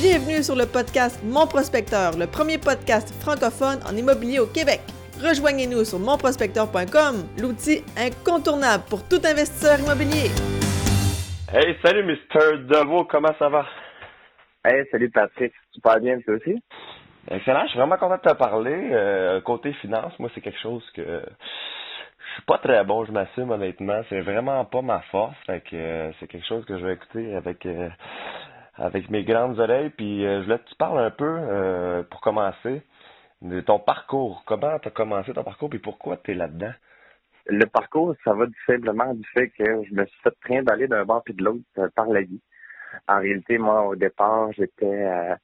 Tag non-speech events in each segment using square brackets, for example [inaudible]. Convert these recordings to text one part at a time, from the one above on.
Bienvenue sur le podcast Mon Prospecteur, le premier podcast francophone en immobilier au Québec. Rejoignez-nous sur monprospecteur.com, l'outil incontournable pour tout investisseur immobilier. Hey, salut Mr. Deveau, comment ça va? Hey, salut Patrick, super bien toi aussi? Excellent, je suis vraiment content de te parler. Euh, côté finance, moi c'est quelque chose que je suis pas très bon, je m'assume honnêtement. C'est vraiment pas ma force. Fait que euh, c'est quelque chose que je vais écouter avec euh, avec mes grandes oreilles. Puis je voulais que tu parles un peu pour commencer de ton parcours. Comment tu as commencé ton parcours et pourquoi tu es là-dedans? Le parcours, ça va simplement du fait que je me suis fait train d'aller d'un bord puis de l'autre euh, par la vie. En réalité, moi, au départ, j'étais euh,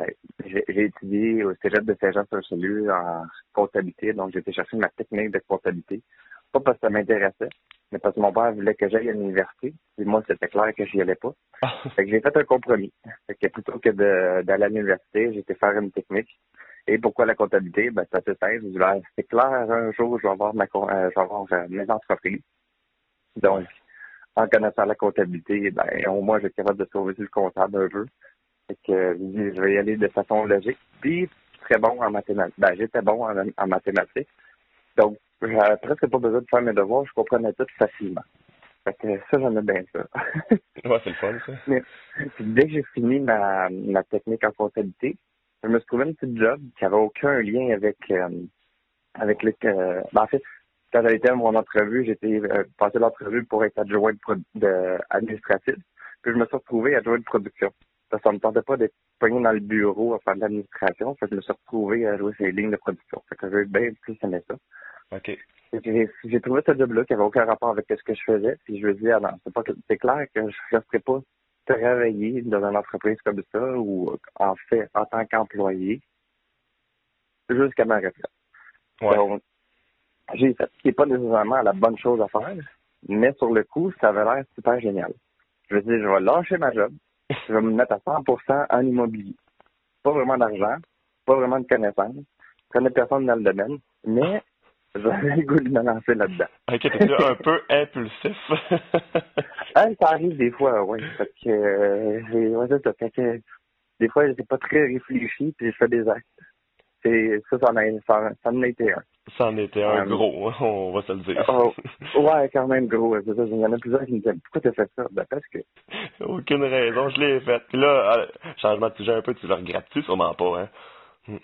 euh, j'ai étudié au Cégep de Saint-Jean-sur-Richelieu en comptabilité, donc j'étais chercher ma technique de comptabilité. Pas parce que ça m'intéressait, mais parce que mon père voulait que j'aille à l'université. Et moi, c'était clair que j'y allais pas. fait que j'ai fait un compromis. Fait que plutôt que d'aller à l'université, j'étais faire une technique. Et pourquoi la comptabilité? Ben, c'est assez simple. C'est clair, un jour, je vais avoir, ma, euh, je vais avoir euh, mes entreprises. Donc, en connaissant la comptabilité, ben, au moins, je suis capable de sauver le comptable un peu. Fait que je vais y aller de façon logique. Puis, très bon en mathématiques. Ben, j'étais bon en, mathématiques. Donc, j'avais presque pas besoin de faire mes devoirs. Je comprenais tout facilement. Fait que ça, j'en ai bien ça. [laughs] ouais, c'est le fun, ça. Mais, dès que j'ai fini ma, ma technique en comptabilité, je me suis trouvé un petit job qui avait aucun lien avec euh, avec le euh, ben, en fait quand j'avais été à mon entrevue j'étais euh, passé l'entrevue pour être adjoint de, de, administratif puis je me suis retrouvé adjoint de production parce que ça me tentait pas d'être pogné dans le bureau à faire de l'administration fait que je me suis retrouvé à jouer ces lignes de production fait que j'ai bien plus aimé ça ok j'ai trouvé ce job là qui avait aucun rapport avec ce que je faisais puis je me dit ah non c'est pas c'est clair que je resterai pas travailler dans une entreprise comme ça ou en fait en tant qu'employé jusqu'à ma retraite. Donc, j'ai fait ce qui n'est pas nécessairement la bonne chose à faire, mais sur le coup, ça avait l'air super génial. Je veux dire, je vais lâcher ma job, je vais me mettre à 100% en immobilier. Pas vraiment d'argent, pas vraiment de connaissances, je connais personne dans le domaine, mais j'avais le goût de me lancer là-dedans. Ok, un peu impulsif. [laughs] ah, ça arrive des fois, oui. Parce que, euh, ouais, ça, que, des fois, j'étais pas très réfléchi, puis je fais des actes. C'est, ça, ça en, a, ça, ça en a été un. Ça en était un euh, gros, on va se le dire. Oh, ouais, quand même gros. C'est ça. Il y en a plusieurs qui me disent Pourquoi t'as fait ça? Ben, parce que. [laughs] Aucune raison, je l'ai fait. Puis là, euh, changement de sujet un peu, tu le regrettes-tu? Sûrement pas, hein?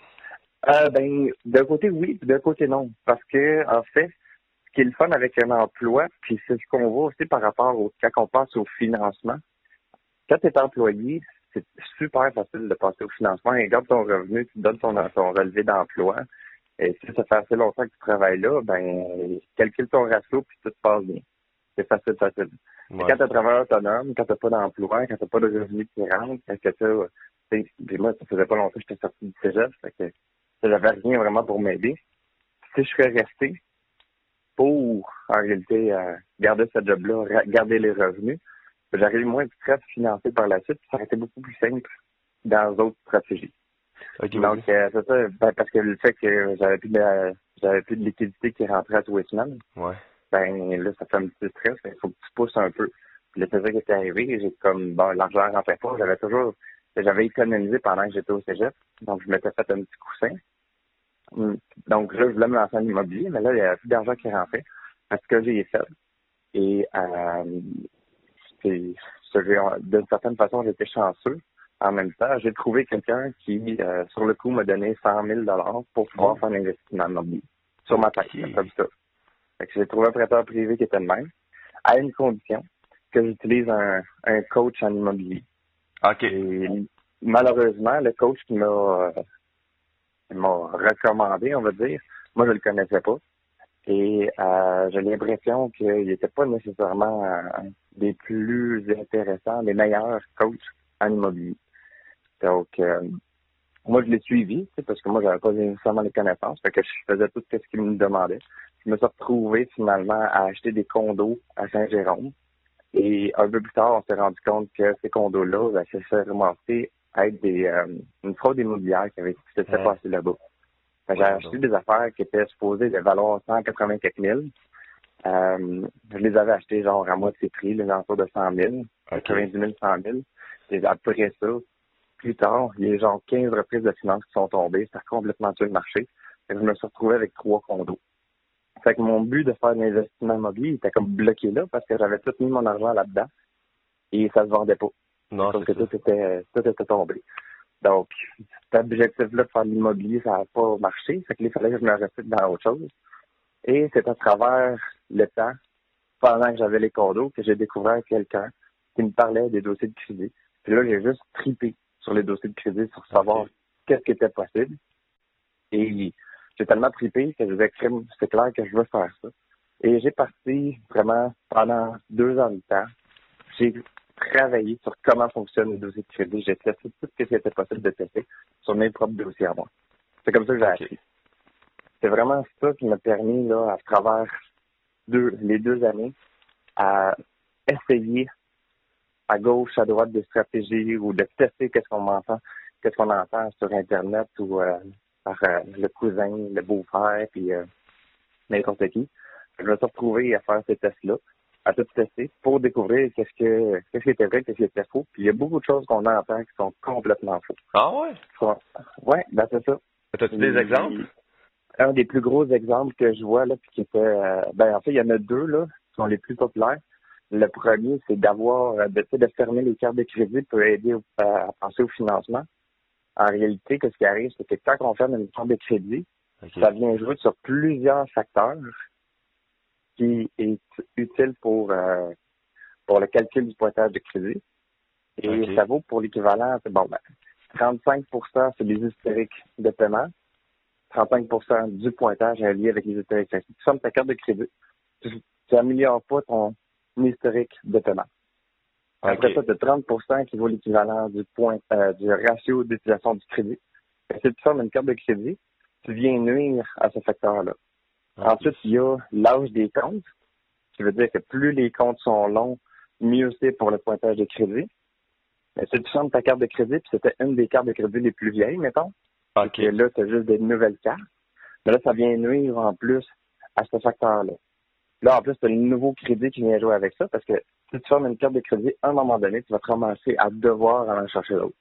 Euh, ben, d'un côté, oui, d'un côté, non. Parce que, en fait, ce qui est le fun avec un emploi, puis c'est ce qu'on voit aussi par rapport au, quand on passe au financement. Quand tu es employé, c'est super facile de passer au financement. Et regarde ton revenu, tu donnes ton, ton relevé d'emploi. Et si ça fait assez longtemps que tu travailles là, ben, calcule ton ratio puis tout se passe bien. C'est facile, facile. Quand tu es travailleur autonome, quand tu pas d'emploi, quand tu pas de revenus qui rentrent, quand que ça, puis moi, ça faisait pas longtemps que j'étais sorti du cégep, fait que j'avais rien vraiment pour m'aider. Si je serais resté pour, en réalité, euh, garder ce job-là, garder les revenus, j'aurais eu moins de stress financier par la suite, ça aurait été beaucoup plus simple dans d'autres stratégies. Donc, euh, c'est ça, ben, parce que le fait que j'avais plus de, j'avais plus de liquidité qui rentrait à tous les semaines, ouais. ben là, ça fait un petit stress, il faut que tu pousses un peu. Puis là, c'est ça qui est arrivé, j'ai comme, bon, l'argent rentrait pas, j'avais toujours, j'avais économisé pendant que j'étais au cégep, donc je m'étais fait un petit coussin. Mm. Donc là, je voulais me lancer en immobilier, mais là, il y avait plus d'argent qui rentrait. Parce que j'ai fait. Et euh, d'une certaine façon, j'étais chanceux. En même temps, j'ai trouvé quelqu'un qui, euh, sur le coup, m'a donné 100 000 pour pouvoir faire un investissement immobilier sur ma tête, comme ça. j'ai trouvé un prêteur privé qui était le même, à une condition que j'utilise un, un coach en immobilier. Et malheureusement, le coach qui m'a m'a recommandé, on va dire. Moi, je le connaissais pas. Et euh, j'ai l'impression qu'il n'était pas nécessairement euh, des plus intéressants, des meilleurs coachs en immobilier. Donc, euh, moi, je l'ai suivi, parce que moi, j'avais pas nécessairement les connaissances. Fait que je faisais tout ce qu'il me demandait. Je me suis retrouvé finalement à acheter des condos à Saint-Jérôme. Et un peu plus tard, on s'est rendu compte que ces condos-là, ben, c'est vraiment être des, euh, une fraude immobilière qui avait qui s'était passée là-bas. J'ai acheté des affaires qui étaient supposées de valoir 184 000. Euh, je les avais achetées genre à moitié prix, les alentours de 100 000, 90 000, 100 000. Et après ça, plus tard, il y a genre 15 reprises de finances qui sont tombées. Ça a complètement tué le marché. Et je me suis retrouvé avec trois condos. Fait que mon but de faire un investissement immobilier était comme bloqué là parce que j'avais tout mis mon argent là-dedans et ça se vendait pas. Non, Parce que ça. tout était, tout était tombé. Donc, cet objectif-là de faire de l'immobilier, ça n'a pas marché. Fait qu'il fallait que je me reste dans autre chose. Et c'est à travers le temps, pendant que j'avais les condos, que j'ai découvert quelqu'un qui me parlait des dossiers de crédit. Puis là, j'ai juste tripé sur les dossiers de crédit pour savoir qu'est-ce qui était possible. Et j'ai tellement tripé que je disais, crime, c'est clair que je veux faire ça. Et j'ai parti vraiment pendant deux ans de temps. J'ai travaillé sur comment fonctionnent les dossiers de crédit. J'ai testé tout ce qui était possible de tester sur mes propres dossiers à moi. C'est comme ça que j'ai Ok. appris. C'est vraiment ça qui m'a permis, là, à travers deux, les deux années, à essayer à gauche, à droite des stratégies ou de tester qu'est-ce qu'on entend, qu'est-ce qu'on entend sur Internet ou euh, par euh, le cousin, le beau-frère, puis euh, n'importe qui. Je me suis retrouvé à faire ces tests-là, à tout tester pour découvrir qu'est-ce que qu'est-ce qui était vrai, qu'est-ce qui était faux. Puis il y a beaucoup de choses qu'on entend qui sont complètement faux. Ah ouais? Ouais, ben c'est ça. As-tu des exemples? Un des plus gros exemples que je vois là, puis qui était, euh, ben en fait, il y en a deux là, qui sont les plus populaires. Le premier, c'est d'avoir, euh, de, de fermer les cartes de crédit peut aider à penser au financement. En réalité, que ce qui arrive, c'est que quand on ferme une carte de crédit, ça vient jouer sur plusieurs facteurs qui est utile pour euh, pour le calcul du pointage de crédit. Et ça vaut pour l'équivalent, c'est bon, ben, 35% c'est les historiques de paiement. 35% du pointage est lié avec les historiques. Si tu fermes ta carte de crédit, tu n'améliores pas ton historique de paiement. Après Ok. ça, tu as 30% qui vaut l'équivalent du point euh, du ratio d'utilisation du crédit. Si tu fermes une carte de crédit, tu viens nuire à ce facteur-là. Ok. Ensuite, il y a l'âge des comptes, qui veut dire que plus les comptes sont longs, mieux c'est pour le pointage de crédit. Mais si tu fermes ta carte de crédit, puis c'était une des cartes de crédit les plus vieilles, mettons, Ok. et là, tu as juste des nouvelles cartes, mais là, ça vient nuire en plus à ce facteur-là. Là, en plus, tu as le nouveau crédit qui vient jouer avec ça, parce que si tu fermes une carte de crédit, à un moment donné, tu vas te ramasser à devoir en chercher d'autres.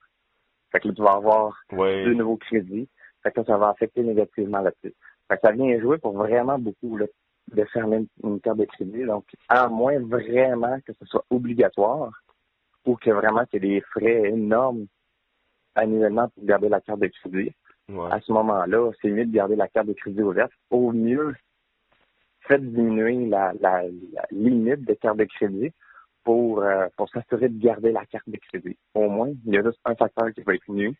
Fait que là, tu vas avoir Oui. deux nouveaux crédits. Fait que là, ça va affecter négativement là-dessus. Fait que ça vient jouer pour vraiment beaucoup là, de fermer une, une carte de crédit. Donc, à moins vraiment que ce soit obligatoire ou que vraiment qu'il y ait des frais énormes annuellement pour garder la carte de crédit, Ouais. à ce moment-là, c'est mieux de garder la carte de crédit ouverte. Au mieux, faites diminuer la, la, la limite de carte de crédit pour, euh, pour s'assurer de garder la carte de crédit. Au moins, il y a juste un facteur qui va être nu,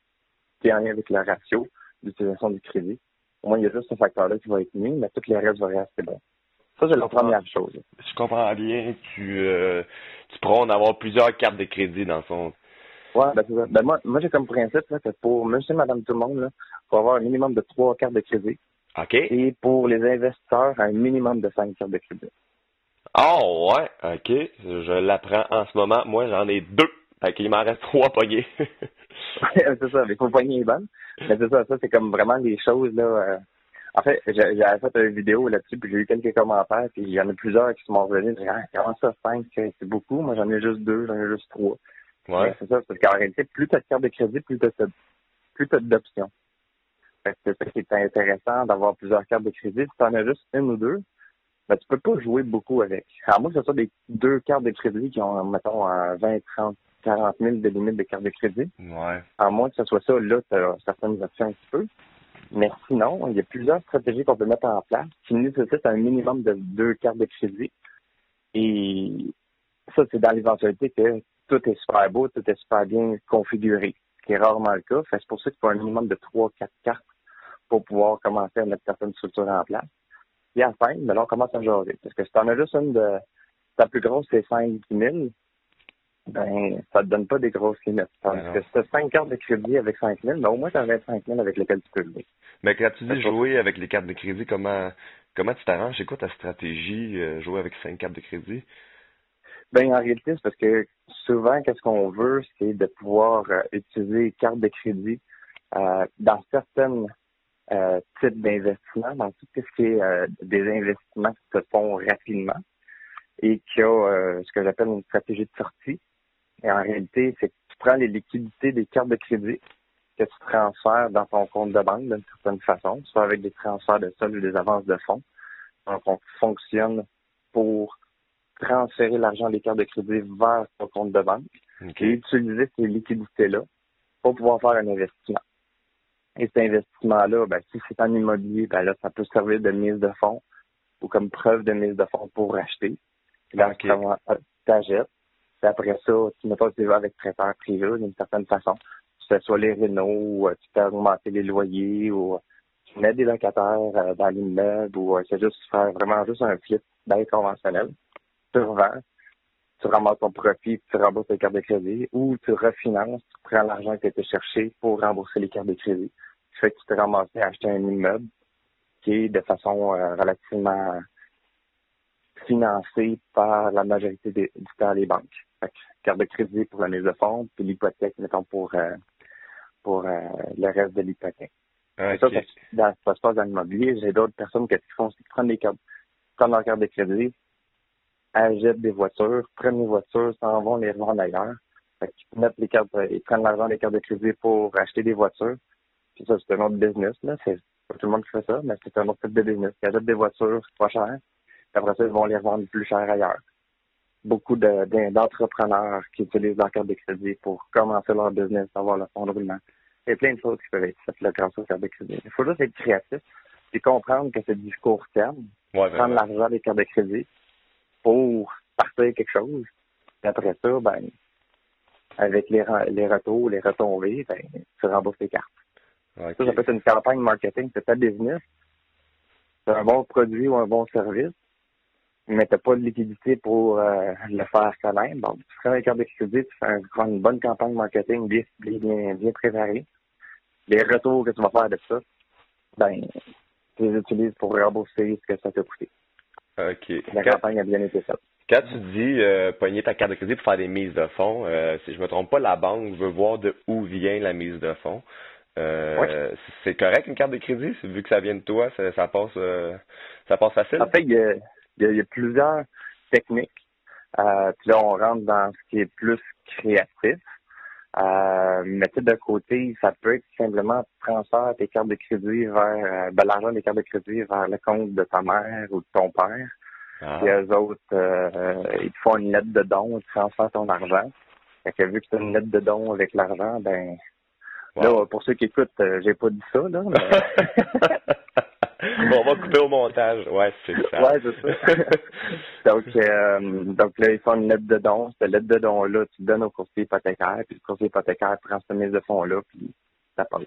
qui est en lien avec le ratio d'utilisation du crédit. Au moins, il y a juste ce facteur-là qui va être nu, mais tout le reste va rester bon. Ça, c'est la première chose. Je comprends bien. Tu, euh, tu prônes d'avoir plusieurs cartes de crédit dans son. Ouais, ben, c'est ça. Ben, moi, moi j'ai comme principe là, que pour monsieur, madame, tout le monde, il faut avoir un minimum de trois cartes de crédit. OK. Et pour les investisseurs, un minimum de cinq cartes de crédit. Oh, ouais. OK. Je l'apprends en ce moment. Moi, j'en ai deux. Fait qu'il m'en reste trois pognés. [laughs] c'est ça, mais il faut pogner les bonnes. Mais c'est ça, ça c'est comme vraiment les choses là. euh, En fait, j'ai- j'avais fait une vidéo là-dessus, puis j'ai eu quelques commentaires, puis il y en a plusieurs qui sont revenus, ils disaient, ah, comment ça, cinq, c'est beaucoup, moi j'en ai juste deux, j'en ai juste trois. ouais. C'est ça, parce qu'en réalité, plus tu as de carte de crédit, plus tu as plus t'as d'options. C'est ça qui est intéressant d'avoir plusieurs cartes de crédit. Si tu en as juste une ou deux, ben, tu peux pas jouer beaucoup avec. À moins que ce soit des deux cartes de crédit qui ont, mettons, un 20, 30, 40 000 de limite de carte de crédit. Ouais. À moins que ce soit ça, là, tu as certaines options un petit peu. Mais sinon, il y a plusieurs stratégies qu'on peut mettre en place qui nécessitent un minimum de deux cartes de crédit. Et ça, c'est dans l'éventualité que tout est super beau, tout est super bien configuré, ce qui est rarement le cas. C'est pour ça qu'il faut un minimum de trois, quatre cartes pour pouvoir commencer à mettre certaines structures en place. La fin, ben là, on commence à jaser. Parce que si tu en as juste une de ta plus grosse, c'est 5 000, ben, ça te donne pas des grosses limites. Ben non. que si tu as 5 cartes de crédit avec 5 000, ben, au moins, tu as 25 000 avec lesquelles tu peux jouer. Mais quand tu dis jouer avec les cartes de crédit, comment comment tu t'arranges? C'est quoi ta stratégie, euh, jouer avec cinq cartes de crédit? Ben, en réalité, c'est parce que souvent, qu'est-ce qu'on veut, c'est de pouvoir euh, utiliser les cartes de crédit euh, dans certains euh, types d'investissements, dans tout ce qui est euh, des investissements qui se font rapidement et qui a euh, ce que j'appelle une stratégie de sortie. Et en réalité, c'est que tu prends les liquidités des cartes de crédit que tu transfères dans ton compte de banque d'une certaine façon, soit avec des transferts de soldes ou des avances de fonds. Donc, on fonctionne pour transférer l'argent des cartes de crédit vers ton compte de banque et utiliser ces liquidités-là pour pouvoir faire un investissement. Et cet investissement-là, ben, si c'est en immobilier, ben là, ça peut servir de mise de fonds ou comme preuve de mise de fonds pour acheter. Là, tu achètes. après ça, tu mets pas vas avec traiteur privé d'une certaine façon. Que ce soit les rénaux, ou euh, tu peux augmenter les loyers, ou euh, tu mets des locataires euh, dans l'immeuble, ou c'est juste faire vraiment juste un flip bien conventionnel. Tu revends, tu ramasses ton profit, tu rembourses tes cartes de crédit, ou tu refinances, tu prends l'argent que tu été cherché pour rembourser les cartes de crédit. Tu fais que tu te ramasses à acheter un immeuble qui est de façon relativement financé par la majorité des, du temps les banques. Fait carte de crédit pour la mise de fonds, puis l'hypothèque, mettons, pour, euh, pour euh, le reste de l'hypothèque. Ça, ça, ça, se passe dans l'immobilier. J'ai d'autres personnes qui font, qui prennent des cartes, prennent leur carte de crédit, achètent des voitures, prennent les voitures, s'en vont les revendre ailleurs. Fait qu'ils mettent les cartes, ils prennent l'argent des cartes de crédit pour acheter des voitures. Puis ça, c'est un autre business, là. C'est pas tout le monde qui fait ça, mais c'est un autre type de business. Ils achètent des voitures pas chères après ça, ils vont les revendre plus cher ailleurs. Beaucoup d'entrepreneurs qui utilisent leur carte de crédit pour commencer leur business, avoir le fonds de roulement. Il y a plein de choses qui peuvent être faites là, grâce aux cartes de crédit. Il faut juste être créatif et comprendre que c'est du court terme. prendre l'argent des cartes de crédit pour partir quelque chose. Et après ça, ben, avec les, les retours, les retombées, ben, tu rembourses tes cartes. Ça, ça peut être une campagne marketing, c'est pas business. C'est un bon produit ou un bon service mais tu n'as pas de liquidité pour euh, le faire connaître. Bon, tu prends les cartes de crédit, tu fais une bonne campagne marketing bien, bien, bien préparée. Les retours que tu vas faire de ça, ben, tu les utilises pour rembourser ce que ça t'a coûté. OK. La campagne a bien été faite. Quand tu dis euh, pogner ta carte de crédit pour faire des mises de fonds, euh, si je me trompe pas, la banque veut voir de où vient la mise de fonds. Euh, C'est correct une carte de crédit, vu que ça vient de toi, ça, ça passe ça passe facile? En fait, il y a, il y a, plusieurs techniques. Euh, puis là, on rentre dans ce qui est plus créatif. Euh, mais tu de côté, ça peut être simplement transfert tes cartes de crédit vers euh, ben, l'argent des cartes de crédit vers le compte de ta mère ou de ton père. Ah. Puis eux autres, euh, ils te font une lettre de don, ils transfèrent ton argent. Fait que vu que tu as une lettre de don avec l'argent, ben là, pour ceux qui écoutent, euh, j'ai pas dit ça, là, mais [laughs] bon, on va couper au montage. Ouais, c'est ça. Ouais, c'est ça. [laughs] donc, euh, donc là, ils font une lettre de don. Cette lettre de don-là, tu donnes au courtier hypothécaire, puis le courtier hypothécaire prend cette mise de fonds-là, puis ça part.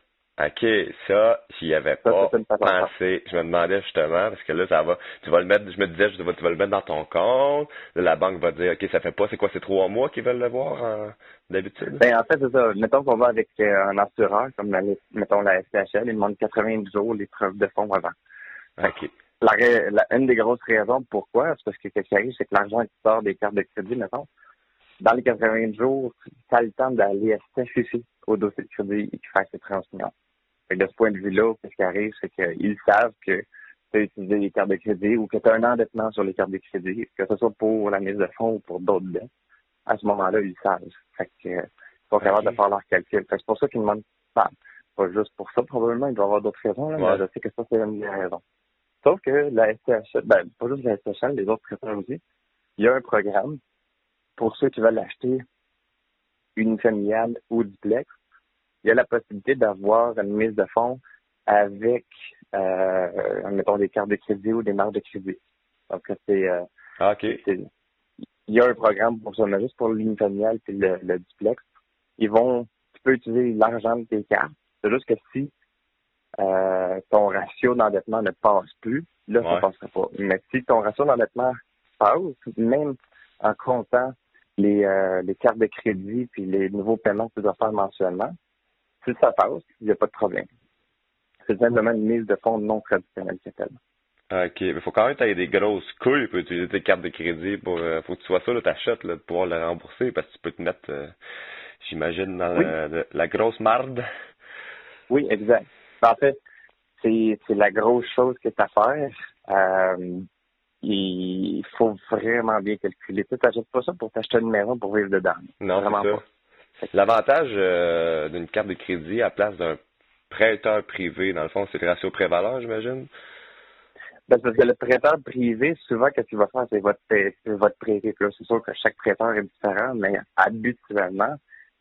OK, ça, j'y avais pas pensé. Je me demandais justement, parce que là, ça va, tu vas le mettre, je me disais, tu vas, tu vas le mettre dans ton compte. Là, la banque va dire, OK, ça fait pas, c'est quoi, c'est trois mois qu'ils veulent le voir d'habitude? Ben, en fait, c'est ça. Mettons qu'on va avec euh, un assureur, comme la, mettons la SPHL, ils demandent 90 jours les preuves de fonds avant. OK. La, une des grosses raisons pourquoi, c'est parce que ce qui arrive, c'est que l'argent qui sort des cartes de crédit, mettons, dans les 80 jours, tu as le temps d'aller ici au dossier de crédit et faire ses transmissions. De ce point de vue-là, ce qui arrive, c'est qu'ils savent que tu as utilisé les cartes de crédit ou que tu as un endettement sur les cartes de crédit, que ce soit pour la mise de fonds ou pour d'autres biens. À ce moment-là, ils savent. Fait que, euh, ils sont capables de faire leur calcul. c'est pour ça qu'ils demandent, pas juste pour ça, probablement, il doit y avoir d'autres raisons, mais je sais que ça, c'est une des raisons. Sauf que la STHL, ben, pas juste la STHL, les autres prêteurs aussi, il y a un programme pour ceux qui veulent acheter une familiale ou duplex. Il y a la possibilité d'avoir une mise de fonds avec, euh, mettons, des cartes de crédit ou des marques de crédit. Donc, c'est, euh, ah, OK. il y a un programme pour ça, juste pour l'unifamiliale et le, le duplex. Ils vont, tu peux utiliser l'argent de tes cartes. C'est juste que si euh, ton ratio d'endettement ne passe plus, là, ça ne passera pas. Mais si ton ratio d'endettement passe, même en comptant les, euh, les cartes de crédit puis les nouveaux paiements que tu dois faire mensuellement, si ça passe, il n'y a pas de problème. C'est simplement une mise de fonds non traditionnelle qui OK. Mais il faut quand même que tu aies des grosses couilles pour utiliser tes cartes de crédit. pour euh, faut que tu sois ça, tu achètes pour pouvoir le rembourser parce que tu peux te mettre, j'imagine, dans la, la, grosse marde. Oui, exact. En fait, c'est, la grosse chose que tu as à faire. Euh, il faut vraiment bien calculer. Tu n'achètes pas ça pour t'acheter une maison pour vivre dedans. Non, vraiment pas. L'avantage euh, d'une carte de crédit à place d'un prêteur privé, dans le fond, c'est le ratio prévalent, j'imagine? Ben, parce que le prêteur privé, souvent, qu'est-ce qu'il va faire, c'est votre, votre prêté. C'est sûr que chaque prêteur est différent, mais habituellement,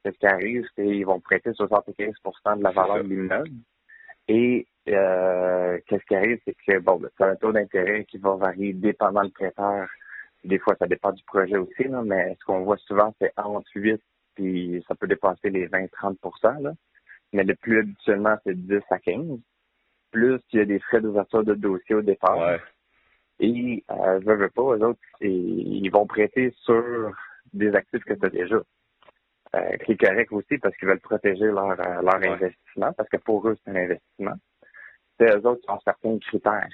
ce qui arrive, c'est qu'ils vont prêter 75% de la valeur de l'immeuble. Et euh, qu'est-ce qui arrive, c'est que bon, c'est un taux d'intérêt qui va varier dépendant du prêteur. Des fois, ça dépend du projet aussi, là, mais ce qu'on voit souvent, c'est entre 8 puis ça peut dépasser les 20-30% Mais le plus habituellement, c'est 10 à 15. Plus il y a des frais d'ouverture de dossier au départ. Et euh, je veux pas, eux autres, ils vont prêter sur des actifs que tu as déjà. Euh, qui est correct aussi parce qu'ils veulent protéger leur, euh, investissement, parce que pour eux, c'est un investissement. C'est eux autres qui ont certains critères.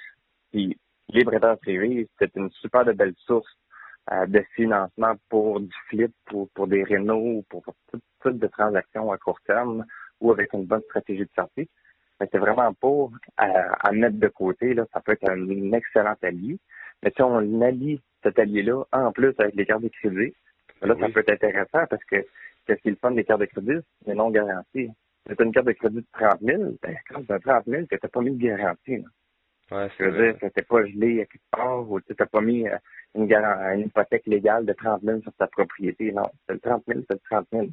Puis les prêteurs privés, c'est une super de belle source euh, de financement pour du flip, pour, pour des rénaux, pour toutes sortes de transactions à court terme ou avec une bonne stratégie de sortie. C'est vraiment pas à, mettre de côté. Là, ça peut être un, excellent allié. Mais si on allie cet allié-là en plus avec les cartes de crédit, là, ça peut être intéressant parce que qu'est-ce qu'il fun des cartes de crédit, mais non garanties. C'est une carte de crédit de 30 000, ben, quand c'est 30 000, tu n'as pas mis de garantie. Là. Ouais, c'est veux dire, que pas gelé à quelque part ou tu n'as pas mis euh, une, une hypothèque légale de 30 000 sur ta propriété. Non, c'est le 30 000, c'est le 30 000.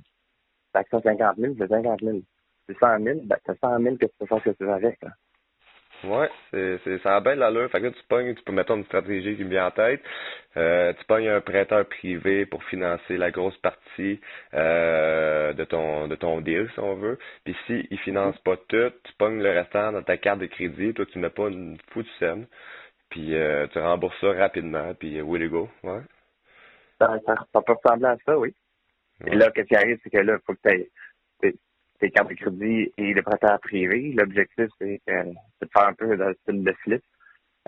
C'est 50 000, c'est 50 000. C'est 100 000, ben, c'est 100 000 que tu peux faire ce que tu veux avec. Là. Ouais, c'est, c'est, ça a bien l'allure. Fait que là, tu pognes, tu peux mettre une stratégie qui me vient en tête. Euh, tu pognes un prêteur privé pour financer la grosse partie euh, de ton de ton deal, si on veut. Puis si il finance pas tout, tu pognes le restant dans ta carte de crédit. Toi, tu mets pas une foutue scène. Puis euh, tu rembourses ça rapidement. Puis to go. Ouais. Ça, ça, ça peut ressembler à ça, oui. Et là, ce qui arrive, c'est que là, il faut que tu tes cartes de crédit et les prêteurs privés. L'objectif, c'est de faire un peu de style de flip.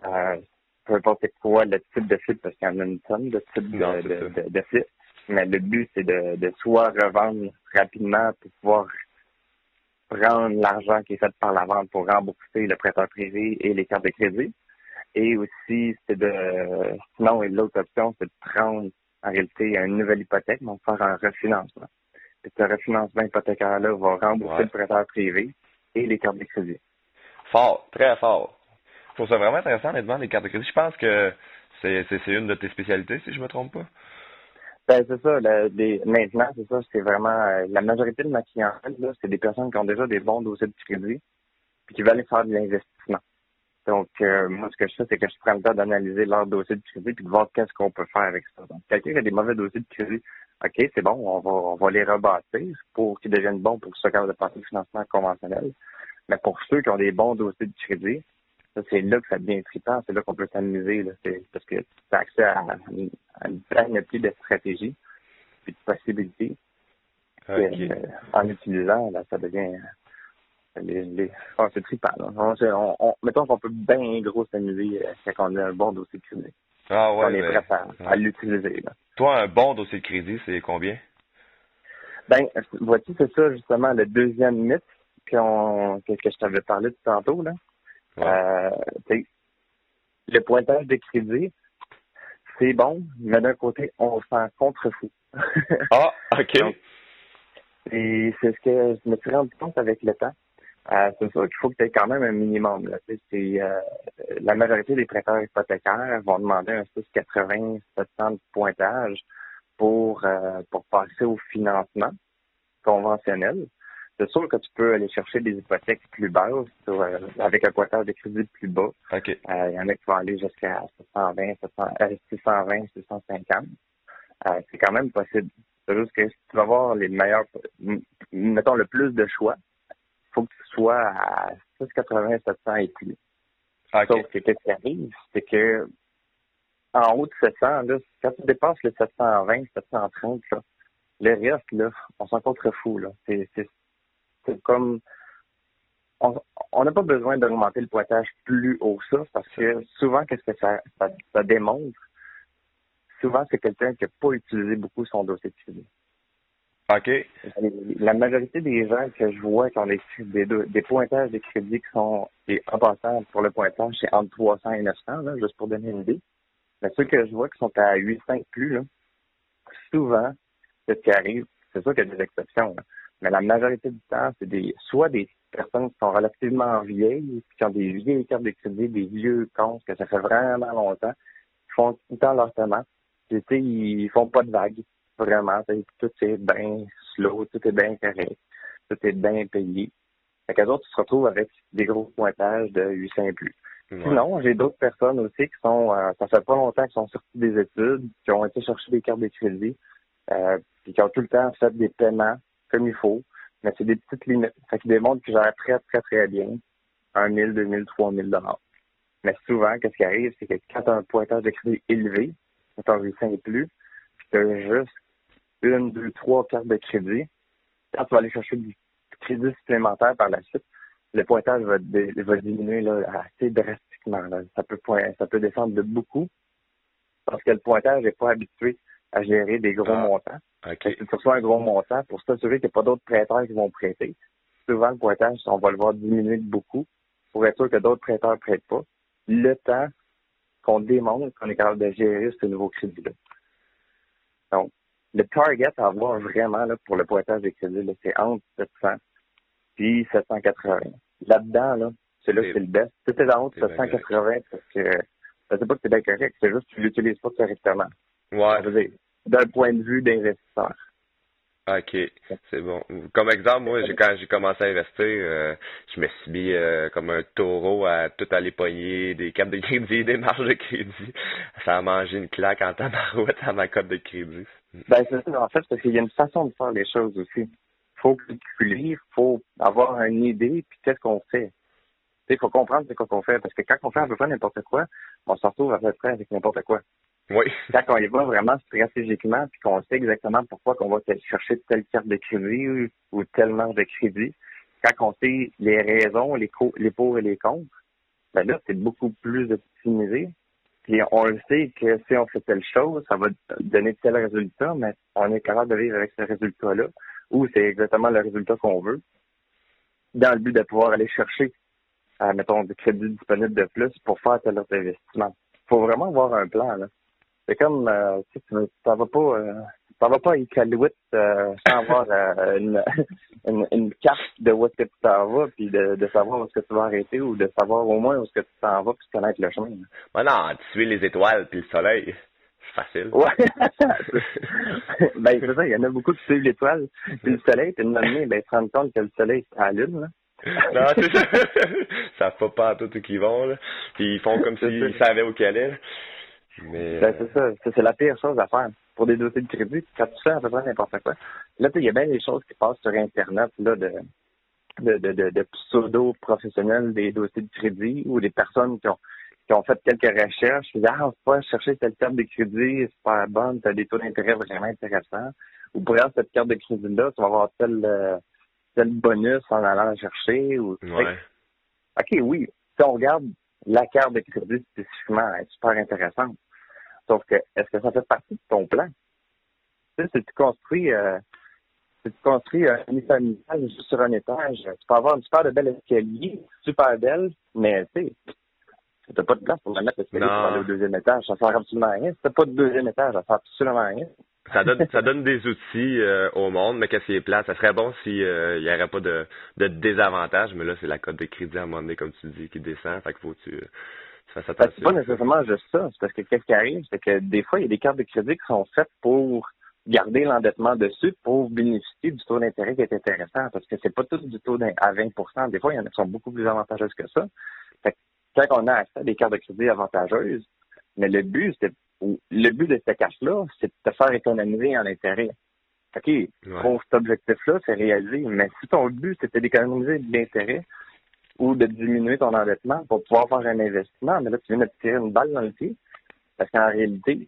Euh, peu importe quoi le type de flip, parce qu'il y en a une tonne de types de, de, flip. Mais le but, c'est de, de soit revendre rapidement pour pouvoir prendre l'argent qui est fait par la vente pour rembourser le prêteur privé et les cartes de crédit. Et aussi, c'est de, sinon, l'autre option, c'est de prendre en réalité une nouvelle hypothèque, donc faire un refinancement ce refinancement hypothécaire-là va rembourser le prêteur privé et les cartes de crédit. Fort, très fort. Je trouve ça vraiment intéressant, honnêtement, les cartes de crédit. Je pense que c'est une de tes spécialités, si je me trompe pas. Ben, c'est ça. maintenant, c'est ça. C'est vraiment euh, la majorité de ma clientèle, c'est des personnes qui ont déjà des bons dossiers de crédit puis qui veulent aller faire de l'investissement. Donc, euh, moi, ce que je fais, c'est que je prends le temps d'analyser leur dossier de crédit puis de voir qu'est-ce qu'on peut faire avec ça. Donc, quelqu'un qui a des mauvais dossiers de crédit, OK, c'est bon, on va, on va les rebâtir pour qu'ils deviennent bons pour soient capables de passer le financement conventionnel. Mais pour ceux qui ont des bons dossiers de crédit, c'est là que ça devient trippant, c'est là qu'on peut s'amuser, parce que tu as accès à, une panoplie de stratégies et de possibilités. Euh, en utilisant, là, ça devient les, oh, c'est trippant. On, on, mettons qu'on peut bien gros s'amuser euh, quand on a un bon dossier de crédit. Ah ouais. On est prêt à, l'utiliser. Toi, un bon dossier de crédit, c'est combien? Ben, vois-tu, c'est ça justement le deuxième mythe que, que je t'avais parlé tout tantôt. Là. Euh, le pointage de crédit, c'est bon, mais d'un côté, on s'en contre-fou. ah, OK. [laughs] et c'est ce que je me suis rendu compte avec le temps. Euh, c'est sûr qu'il faut que tu aies quand même un minimum. Là. C'est, euh, la majorité des prêteurs hypothécaires vont demander un 680, 700 de pointage pour, euh, pour passer au financement conventionnel. C'est sûr que tu peux aller chercher des hypothèques plus basses avec un pointage de crédit plus bas. Il y en a qui vont aller jusqu'à 720, 620, 650. c'est quand même possible. C'est juste que si tu vas avoir les meilleurs, mettons le plus de choix, faut que tu sois à 680, 700 et plus. Sauf que qu'est-ce qui arrive, c'est que en haut de 700, là, quand tu dépasses le 720, 730, là, le reste, là, on s'en fou, là. C'est, comme, on n'a pas besoin d'augmenter le pointage plus haut que ça, parce que souvent, qu'est-ce que ça, ça, démontre? Souvent, c'est quelqu'un qui n'a pas utilisé beaucoup son dossier de crédit. OK. La majorité des gens que je vois qui ont des, des, pointages de crédit qui sont, et en passant pour le pointage, c'est entre 300 et 900, là, juste pour donner une idée. Mais ceux que je vois qui sont à 800 plus, là, souvent, ce qui arrive, c'est sûr qu'il y a des exceptions. Mais la majorité du temps, c'est des soit des personnes qui sont relativement vieilles, qui ont des vieilles cartes de crédit, des vieux comptes, que ça fait vraiment longtemps, qui font tout le temps leur paiement. Ils font pas de vagues, vraiment. Tout est bien slow, tout est bien correct, tout est bien payé. Fait qu'à autres, tu te retrouves avec des gros pointages de 800 et plus. Sinon, j'ai d'autres personnes aussi qui sont, euh, ça fait pas longtemps qu'ils sont sortis des études, qui ont été chercher des cartes de crédit, euh, puis qui ont tout le temps fait des paiements comme il faut, mais c'est des petites limites. Ça qui démontre que gèrent très, très, très bien 1 000, 2 000, 3 000 Mais souvent, qu'est-ce qui arrive, c'est que quand tu as un pointage de crédit élevé, quand tu as 800 et plus, puis tu as juste une, deux, trois cartes de crédit, quand tu vas aller chercher du crédit supplémentaire par la suite, le pointage va, diminuer là, assez drastiquement. Ça, peut ça peut descendre de beaucoup parce que le pointage n'est pas habitué à gérer des gros ah, montants. Si tu reçois un gros montant, pour s'assurer qu'il n'y a pas d'autres prêteurs qui vont prêter, souvent le pointage, on va le voir diminuer de beaucoup pour être sûr que d'autres prêteurs ne prêtent pas. Le temps qu'on démontre qu'on est capable de gérer ce nouveau crédit-là. Donc, le target à avoir vraiment là, pour le pointage des crédits, c'est entre 700 puis 780. Là-dedans, là, c'est là que c'est le best. Si t'es en haut de 780 parce que ça c'est pas que c'est bien correct, c'est juste que tu l'utilises pas correctement. Ouais. D'un point de vue d'investisseur. OK, c'est bon. Comme exemple, moi, quand j'ai commencé à investir, euh, je me suis mis euh, comme un taureau à tout aller pogner des cartes de crédit, [laughs] des marges de crédit. Ça a mangé une claque en tabarouette à ma cote de crédit. Ben, c'est ça, en fait, parce qu'il y a une façon de faire les choses aussi faut calculer, il faut avoir une idée, puis qu'est-ce qu'on fait. Il faut comprendre ce qu'on fait, parce que quand on fait un peu pas n'importe quoi, on se retrouve à peu près avec n'importe quoi. Oui. [laughs] Quand on y va vraiment stratégiquement, puis qu'on sait exactement pourquoi qu'on va chercher telle carte de crédit ou, telle marge de crédit, quand on sait les raisons, les, les pour et les contre, ben là, c'est beaucoup plus optimisé. Puis on le sait que si on fait telle chose, ça va donner tel résultat, mais on est capable de vivre avec ce résultat-là ou c'est exactement le résultat qu'on veut, dans le but de pouvoir aller chercher, euh, mettons, des crédits disponibles de plus pour faire tel autre investissement. Il faut vraiment avoir un plan. Là. C'est comme, euh, tu ça va pas, euh, ça va pas à Iqaluit euh, sans avoir euh, une, [laughs] une, une, carte de où est-ce que tu t'en vas, puis de, de savoir où est-ce que tu vas arrêter ou de savoir au moins où est-ce que tu t'en vas, puis connaître le chemin. Ben non, tu suis les étoiles puis le soleil facile. Ouais. [laughs] ben, c'est ça, il y en a beaucoup qui suivent l'étoile. Puis le soleil, puis une donné, ben, ils se rendent compte que le soleil, c'est la lune, là. non, c'est ça. [laughs] ça fait pas tout où qu'ils vont, là. Puis ils font comme s'ils savaient où qu'elle est. Mais... Ben, c'est ça. C'est la pire chose à faire. Pour des dossiers de crédit, quand tu fais à peu près n'importe quoi. Là, il y a bien des choses qui passent sur Internet, là, de, de, de, de, de pseudo-professionnels des dossiers de crédit ou des personnes qui ont qui ont fait quelques recherches, ils disent Ah, faut pas chercher cette carte de crédit, c'est pas bonne, tu as des taux d'intérêt vraiment intéressants. Ou pour avoir cette carte de crédit-là, tu vas avoir tel, euh, tel bonus en allant la chercher. Ou, ouais. OK, oui. Si on regarde la carte de crédit spécifiquement, elle est super intéressante. Sauf que, est-ce que ça fait partie de ton plan? Tu sais, si tu construis, euh, si tu construis un unifamilial sur un étage, tu peux avoir une super belle escalier, super belle, mais tu sais, t'as pas de place pour la mettre l'escalier pour aller au deuxième étage. Ça sert absolument rien. Si t'as pas de deuxième étage, ça sert absolument rien. Ça donne, [laughs] ça donne des outils euh, au monde, mais qu'est-ce qui est plat? Ça serait bon s'il euh, n'y aurait pas de, de désavantage, mais là, c'est la cote de crédit à un moment donné, comme tu dis, qui descend. Fait qu'il faut que tu. C'est pas nécessairement juste ça. C'est parce que qu'est-ce qui arrive, c'est que des fois, il y a des cartes de crédit qui sont faites pour garder l'endettement dessus pour bénéficier du taux d'intérêt qui est intéressant. Parce que c'est pas tout du taux à 20% Des fois, il y en a qui sont beaucoup plus avantageuses que ça. Fait que quand on a accès à des cartes de crédit avantageuses, mais le but, c'est le but de cette carte-là, c'est de te faire économiser en intérêt. OK, pour cet objectif-là, c'est réalisé. Mais si ton but, c'était d'économiser de l'intérêt ou de diminuer ton endettement pour pouvoir faire un investissement, mais là, tu viens de te tirer une balle dans le pied. Parce qu'en réalité,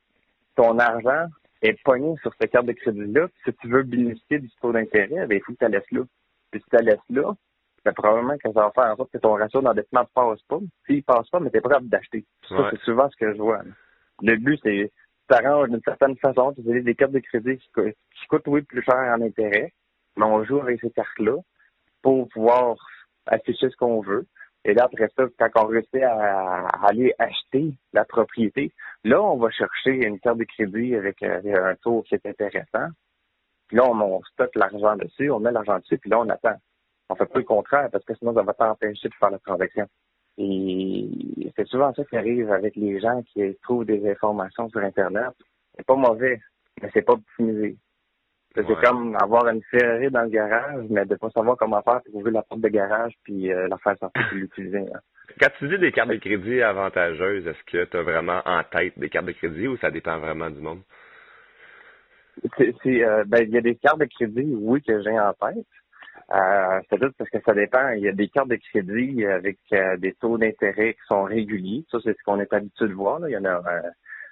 ton argent est pogné sur cette carte de crédit-là. Si tu veux bénéficier du taux d'intérêt, ben, il faut que tu la laisses là. Puis si tu la laisses là, ben, probablement que ça va faire en sorte que ton ratio d'endettement ne passe pas. S'il ne passe pas, mais tu es prêt d'acheter. Ça, c'est souvent ce que je vois. Le but, c'est tu t'arranges d'une certaine façon, tu utilises des cartes de crédit qui, coûtent, oui, plus cher en intérêt, mais on joue avec ces cartes-là pour pouvoir afficher ce qu'on veut. Et là, après ça, quand on réussit à, aller acheter la propriété, là, on va chercher une carte de crédit avec, euh, un taux qui est intéressant. Puis là, on, stocke l'argent dessus, on met l'argent dessus, puis là, on attend. On fait pas le contraire parce que sinon, ça va t'empêcher de faire la transaction. Et c'est souvent ça qui arrive avec les gens qui trouvent des informations sur Internet. C'est pas mauvais, mais c'est pas optimisé. C'est comme avoir une ferrée dans le garage, mais de pas savoir comment faire pour ouvrir la porte de garage puis euh, la faire sortir et l'utiliser. Hein. [laughs] Quand tu dis des cartes de crédit avantageuses, est-ce que tu as vraiment en tête des cartes de crédit ou ça dépend vraiment du monde? C'est, euh, ben, il y a des cartes de crédit, oui, que j'ai en tête. Euh, c'est juste parce que ça dépend. Il y a des cartes de crédit avec euh, des taux d'intérêt qui sont réguliers. Ça, c'est ce qu'on est habitué de voir. Là. Il y en a euh,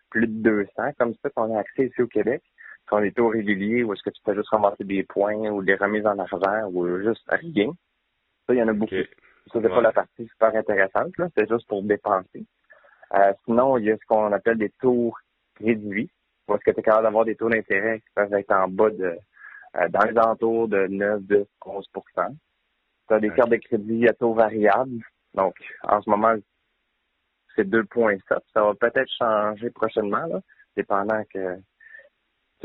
plus de 200 comme ça qu'on a accès ici au Québec. Sont des taux réguliers où est-ce que tu peux juste ramasser des points ou des remises en argent ou juste rien. Ça, il y en a beaucoup. Ça, c'est pas la partie super intéressante. Là. C'est juste pour dépenser. sinon, il y a ce qu'on appelle des taux réduits. Où est-ce que tu es capable d'avoir des taux d'intérêt qui peuvent être en bas de euh, dans les entours de 9, 10, 11 Tu as des cartes de crédit à taux variable. Donc, en ce moment, c'est 2,7. Ça va peut-être changer prochainement, là, dépendant que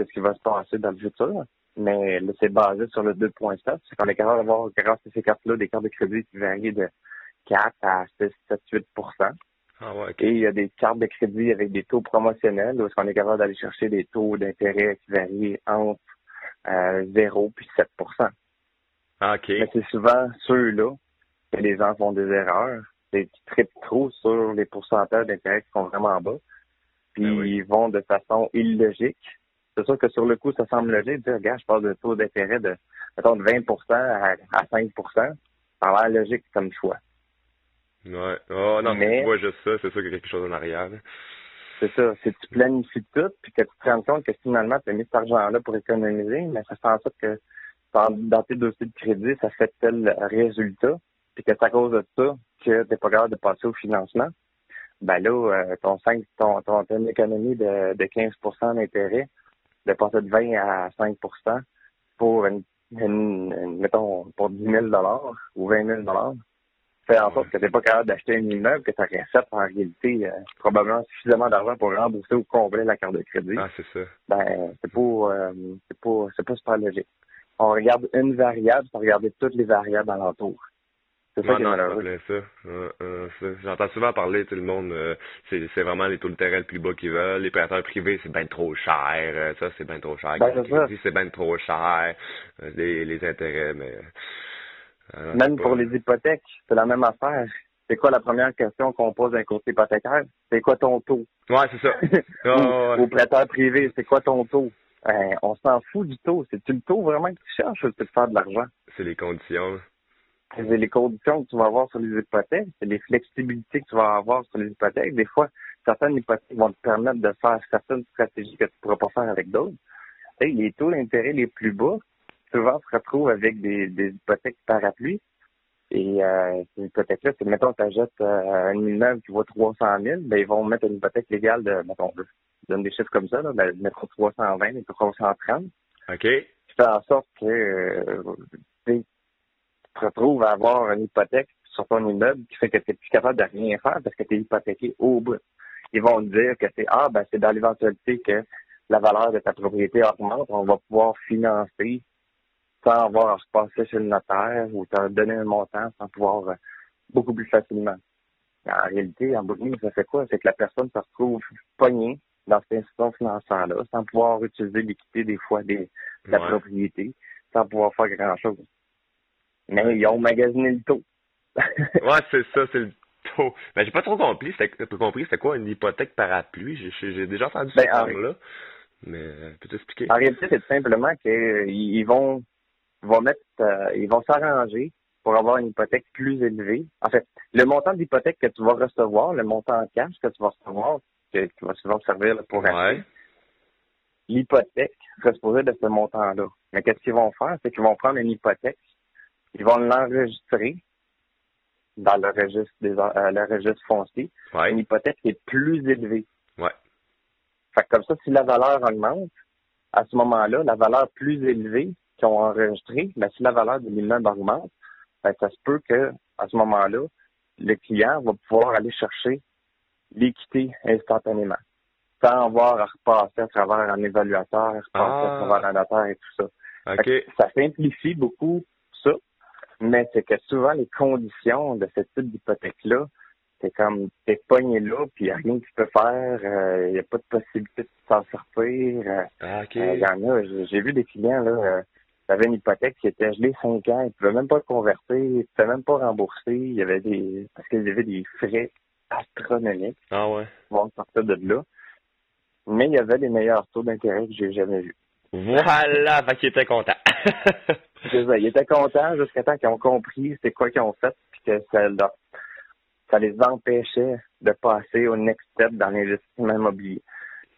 ce qui va se passer dans le futur. Mais là, c'est basé sur le 2,7. C'est qu'on est capable d'avoir, grâce à ces cartes-là, des cartes de crédit qui varient de 4 à 6, 7, 8 ah ouais, Et il y a des cartes de crédit avec des taux promotionnels où est-ce qu'on est capable d'aller chercher des taux d'intérêt qui varient entre 0 puis 7 ah, OK. Mais c'est souvent ceux-là que les gens font des erreurs. Ils trippent trop sur les pourcentages d'intérêt qui sont vraiment bas. Puis ben ils vont de façon illogique. C'est sûr que sur le coup, ça semble logique de dire, regarde, je parle de taux d'intérêt de, mettons, de 20 à, à 5 Ça a l'air logique comme choix. Ouais. Oh non, mais tu vois juste ça, c'est sûr qu'il y a quelque chose en arrière. C'est ça. Si tu planifies tout, puis que tu te rends compte que finalement, tu as mis cet argent-là pour économiser, mais ça fait en sorte que dans tes dossiers de crédit, ça fait tel résultat, puis que c'est à cause de ça que tu n'es pas capable de passer au financement. Ben là, euh, ton 5, ton, ton, ton économie de, de 15% d'intérêt, de passer de 20 à 5% pour une, une, mettons, pour 10 000 ou 20 000 fait en sorte que tu n'es pas capable d'acheter un immeuble, que ta recette, en réalité, euh, probablement suffisamment d'argent pour rembourser ou combler la carte de crédit. Ah, c'est ça. Ben, c'est pas, euh, c'est pas, c'est pas super logique. On regarde une variable sans regarder toutes les variables alentour. Non, non, ça. Euh, ça. J'entends souvent parler, tout le monde, euh, c'est, vraiment les taux de terrain le plus bas qu'ils veulent. Les prêteurs privés, c'est bien trop cher. Euh, ça, c'est bien trop cher. Ben, c'est, c'est bien trop cher. Les, les intérêts, mais euh, Même pour les hypothèques, c'est la même affaire. C'est quoi la première question qu'on pose d'un côté hypothécaire? C'est quoi ton taux? Ouais, c'est ça. [laughs] Au prêteur privé, c'est quoi ton taux? Ben, on s'en fout du taux. C'est-tu le taux vraiment que tu cherches ou tu faire de l'argent? C'est les conditions. C'est les conditions que tu vas avoir sur les hypothèques. C'est les flexibilités que tu vas avoir sur les hypothèques. Des fois, certaines hypothèques vont te permettre de faire certaines stratégies que tu ne pourras pas faire avec d'autres. les taux d'intérêt les plus bas, souvent se retrouvent avec des, des hypothèques parapluies. Et euh, ces hypothèques-là, c'est, mettons, tu achètes euh, un immeuble qui vaut 300 000, ben, ils vont mettre une hypothèque légale de, mettons, je donne des chiffres comme ça, là, ben, mettre 320 et 330. OK. Qui fait en sorte que euh, te retrouves à avoir une hypothèque sur ton immeuble qui fait que tu n'es plus capable de rien faire parce que tu es hypothéqué au bout. Ils vont te dire que c'est ah ben c'est dans l'éventualité que la valeur de ta propriété augmente, on va pouvoir financer sans avoir à repasser chez le notaire ou te donner un montant sans pouvoir euh, beaucoup plus facilement. En réalité, en bout de ligne, ça fait quoi? C'est que la personne se retrouve poignée dans cette institution financière-là, sans pouvoir utiliser l'équité des fois des, de la propriété, sans pouvoir faire grand-chose. Mais ils ont magasiné le taux. [laughs] ouais, c'est ça, c'est le taux. Mais j'ai pas trop compris, c'était compris, c'était quoi une hypothèque parapluie? J'ai déjà entendu ben, ce terme-là. Mais euh, peux-tu expliquer? En réalité, c'est simplement qu'ils vont vont mettre, euh, ils vont s'arranger pour avoir une hypothèque plus élevée. En fait, le montant d'hypothèque que tu vas recevoir, le montant en cash que tu vas recevoir, que, qui va souvent servir pour acheter, l'hypothèque serait supposée de ce montant-là. Mais qu'est-ce qu'ils vont faire? C'est qu'ils vont prendre une hypothèque, ils vont l'enregistrer dans le registre des euh, le registre foncier. Une hypothèque qui est plus élevée. Ouais. Fait que comme ça, si la valeur augmente, à ce moment-là, la valeur plus élevée qui ont enregistré, mais si la valeur de l'immeuble augmente, ben, ça se peut que à ce moment-là, le client va pouvoir aller chercher l'équité instantanément, sans avoir à repasser à travers un évaluateur, à repasser à ah. travers un notaire et tout ça. OK. Ça simplifie beaucoup mais c'est que souvent les conditions de ce type d'hypothèque-là, c'est comme t'es pogné là, puis il a rien que tu peux faire, il n'y a pas de possibilité de s'en sortir. euh, Ah, OK. euh, Il y en a, j'ai- vu des clients, là, euh, qui avaient une hypothèque qui était gelée 5 ans, ils ne pouvaient même pas le convertir, ils ne pouvaient même pas rembourser, il y avait des, parce qu'il y avait des frais astronomiques Ah ouais. pour sortir de là. Mais il y avait les meilleurs taux d'intérêt que j'ai jamais vus. Voilà, qu'il était content. [laughs] C'est ça, Ils étaient contents jusqu'à temps qu'ils ont compris c'est quoi qu'ils ont fait, puis que ça, leur- ça les empêchait de passer au next step dans l'investissement immobilier,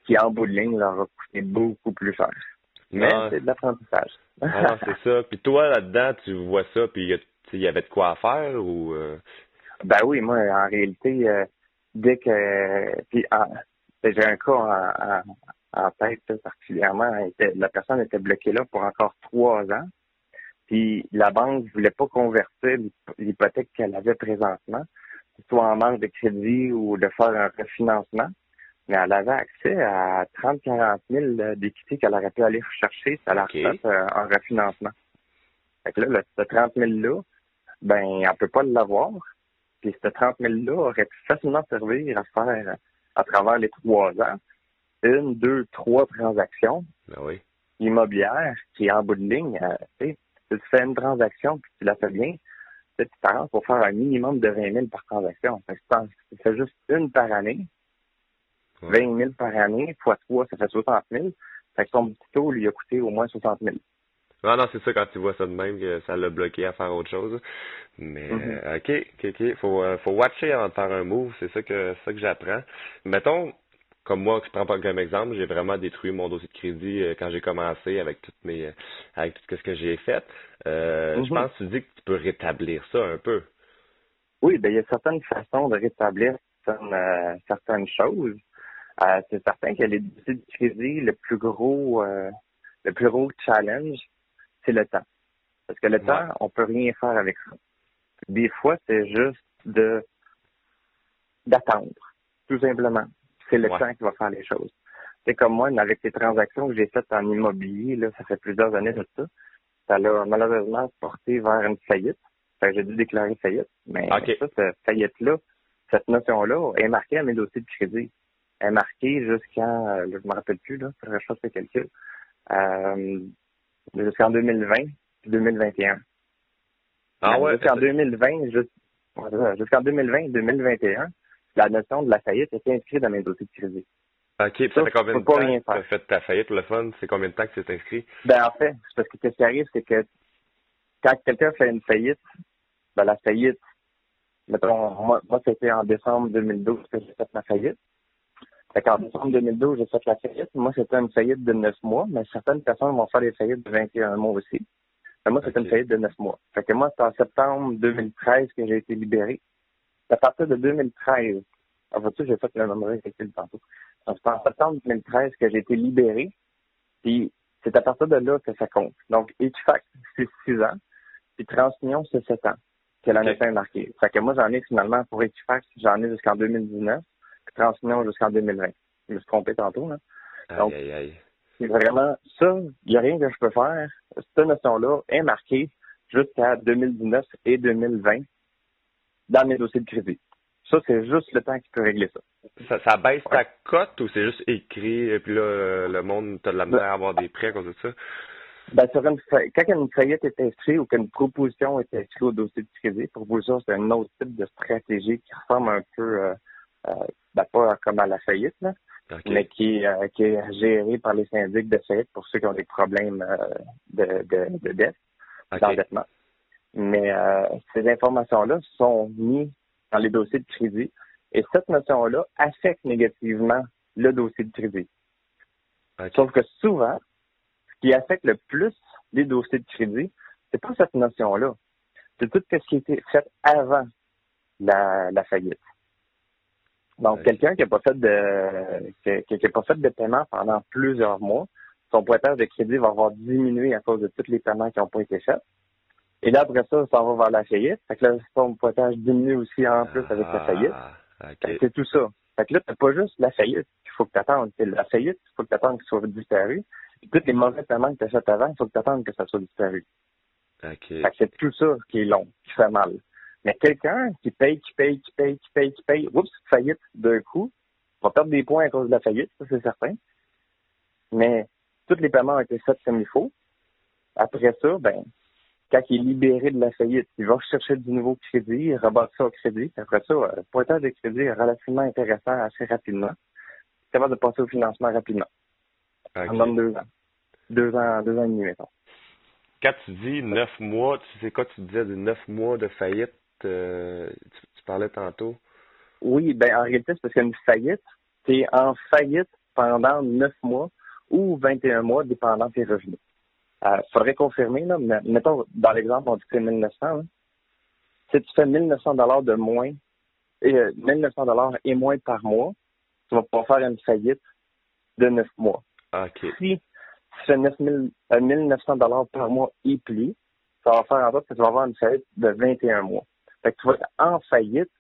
qui en bout de ligne leur a coûté beaucoup plus cher. Mais Ah. c'est de l'apprentissage. Ah c'est ça. Puis toi, là-dedans, tu vois ça, puis il y avait de quoi à faire ou... euh, Ben oui, moi, en réalité, euh, dès que... Puis, en- ben, j'ai un cas en, en, en tête particulièrement. La personne était bloquée là pour encore trois ans. Puis la banque voulait pas convertir l'hyp- l'hypothèque qu'elle avait présentement, soit en manque de crédit ou de faire un refinancement. Mais elle avait accès à 30-40 000 d'équité qu'elle aurait pu aller chercher si elle a Ok. refait euh, un refinancement. Fait que là, le, ce 30 000-là, ben, elle peut pas l'avoir. Puis ce 30 000-là aurait pu facilement servir à faire, à travers les trois ans, une, deux, trois transactions Ben oui. immobilières qui, en bout de ligne, euh, tu sais, si tu fais une transaction puis tu la fais bien, tu t'arranges pour faire un minimum de 20 000 par transaction. Fait que tu fais juste une par année, Ouais. 20 000 par année, fois 3, ça fait 60 000. Fait que ton petit taux lui a coûté au moins 60 000. Non, non, c'est ça quand tu vois ça de même que ça l'a bloqué à faire autre chose. Mais Mhm. euh, ok, ok, ok. Faut, euh, faut watcher avant de faire un move, c'est ça que c'est ça que j'apprends. Mettons, comme moi, je prends pas comme exemple, j'ai vraiment détruit mon dossier de crédit euh, quand j'ai commencé avec toutes mes euh, avec tout ce que j'ai fait. Euh, Je Mhm. pense que tu dis que tu peux rétablir ça un peu. Oui, ben, il y a certaines façons de rétablir certaines, euh, certaines choses. Euh, c'est certain que les dossiers de crédit, le plus gros, le plus gros challenge, c'est le temps. Parce que le Ouais. temps, on peut rien faire avec ça. Des fois, c'est juste de d'attendre, tout simplement. C'est le Ouais. temps qui va faire les choses. C'est comme moi, avec les transactions que j'ai faites en immobilier, là, ça fait plusieurs années de ça, ça l'a malheureusement porté vers une faillite. Fait que j'ai dû déclarer faillite. Mais ça, cette faillite-là, cette notion-là est marquée à mes dossiers de crédit. Elle est marquée jusqu'en, euh, je me rappelle plus, là, je le calcul, euh, jusqu'en 2020 puis 2021. Ah ouais. Jusqu'en 2020, jus- ouais, c'est ça, jusqu'en 2020 2021, la notion de la faillite est inscrite dans mes dossiers de crédit. Ok, puis ça Ça, fait combien de temps que tu as faire. fait ta faillite, le fun? C'est combien de temps que c'est inscrit? Ben, en fait, c'est parce que ce qui arrive, c'est que quand quelqu'un fait une faillite, ben, la faillite, mettons, moi, moi c'était en décembre 2012 que j'ai fait ma faillite. Fait qu'en décembre 2012, j'ai fait la faillite. Moi, c'était une faillite de 9 mois, mais certaines personnes vont faire des faillites de 21 mois aussi. Mais moi, c'était une faillite de 9 mois. Fait que moi, c'est en septembre 2013 que j'ai été libéré. C'est à partir de 2013. En fait, j'ai fait le numéro calcul tantôt. C'est en septembre 2013 que j'ai été libéré. Puis, c'est à partir de là que ça compte. Donc, Equifax, c'est 6 ans. Puis, Transunion, c'est 7 ans que la Ok. notion est marquée. Fait que moi, j'en ai finalement, pour Equifax, j'en ai jusqu'en 2019. Puis, Transunion jusqu'en 2020. Je me suis trompé tantôt, là. Donc, Aïe, aïe, aïe. C'est vraiment ça, il n'y a rien que je peux faire. Cette notion-là est marquée jusqu'à 2019 et 2020 dans mes dossiers de crédit. Ça, c'est juste le temps qui peut régler ça. Ça, ça baisse ta cote ou c'est juste écrit et puis là, euh, le monde t'as de la misère à avoir des prêts à cause de ça? Ben, sur une fa- quand une faillite est inscrite ou qu'une proposition est inscrite au dossier de crédit, proposition, c'est un autre type de stratégie qui ressemble un peu, euh, euh, ben, pas comme à la faillite, là, mais qui, est, euh, qui est gérée par les syndics de faillite pour ceux qui ont des problèmes euh, de, de, de dette. D'endettement. Mais euh, ces informations-là sont mises dans les dossiers de crédit et cette notion-là affecte négativement le dossier de crédit. Sauf que souvent, ce qui affecte le plus les dossiers de crédit, c'est pas cette notion-là. C'est tout ce qui a été fait avant la, la faillite. Donc, quelqu'un qui n'a pas fait de qui a pas fait de paiement pendant plusieurs mois, son pointage de crédit va avoir diminué à cause de tous les paiements qui n'ont pas été faits. Et là, après ça, ça va vers la faillite. Fait que là, son pointage diminue aussi en plus avec la faillite. Ah, Fait ok. que C'est tout ça. Fait que là, t'as pas juste la faillite qu'il faut que tu attendes. C'est la faillite qu'il faut que tu attendes qu'il soit disparu. tous les mauvais paiements que tu as fait avant, il faut que tu attendes que ça soit disparu. OK. Fait que c'est tout ça qui est long, qui fait mal. Mais quelqu'un qui paye, qui paye, qui paye, qui paye, qui paye, oups, faillite d'un coup, va perdre des points à cause de la faillite, ça c'est certain. Mais tous les paiements ont été faits comme il faut. Après ça, ben, quand il est libéré de la faillite, il va chercher du nouveau crédit, il rebat ça au crédit. Après ça, le pointage de crédit est relativement intéressant assez rapidement. C'est capable de passer au financement rapidement. OK. En donne deux ans. Deux ans, deux ans et demi, mettons. Quand tu dis neuf mois, tu sais quoi tu disais de neuf mois de faillite, euh, tu, tu parlais tantôt. Oui, ben en réalité, c'est parce qu'une faillite, tu es en faillite pendant neuf mois ou 21 mois, dépendant de tes revenus. Il faudrait confirmer, là, mais mettons, dans l'exemple, on dit que c'est 1900. hein. Si tu fais 1900 dollars de moins, et, euh, 1900 dollars et moins par mois, tu vas pouvoir faire une faillite de neuf mois. OK. Si tu fais 9000, euh, 1900 dollars par mois et plus, ça va faire en sorte que tu vas avoir une faillite de 21 mois. Fait que tu vas être en faillite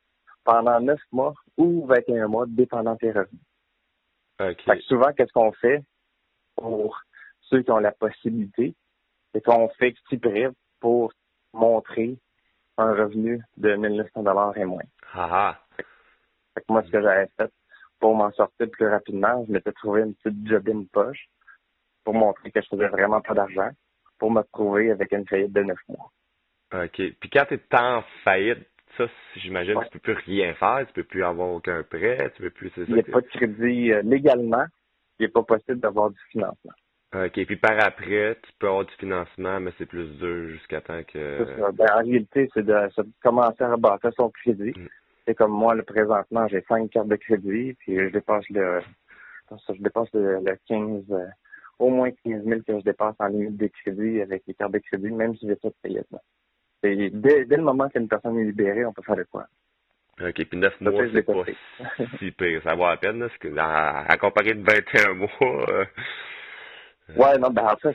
pendant 9 mois ou 21 mois, dépendant de tes revenus. OK. Fait que souvent, qu'est-ce qu'on fait pour ceux qui ont la possibilité, c'est qu'on fait petit prêt pour montrer un revenu de 1900 dollars et moins. Ah ah. Fait que moi, ce que j'avais fait pour m'en sortir plus rapidement, je m'étais trouvé une petite job in poche pour montrer que je faisais vraiment pas d'argent pour me retrouver avec une faillite de 9 mois. OK. Puis quand tu es en faillite, ça, j'imagine, Ouais. tu peux plus rien faire, tu peux plus avoir aucun prêt, tu peux plus. Il n'y a pas de crédit euh, légalement, il n'est pas possible d'avoir du financement. OK. Puis par après, tu peux avoir du financement, mais c'est plus dur jusqu'à temps que. C'est ça. Ben, en réalité, c'est de, de commencer à rebâtir son crédit. Mm. C'est comme moi, le présentement, j'ai cinq cartes de crédit, puis je dépasse le, je dépasse le, le 15, euh, au moins 15 000 que je dépasse en limite de crédit avec les cartes de crédit, même si j'ai pas de. Et dès, dès le moment qu'une personne est libérée, on peut faire de quoi. OK. Puis neuf Ça mois, c'est pas si pire. Ça vaut la peine, là, parce que à, à comparer de 21 mois. euh, Ouais, non, ben en fait,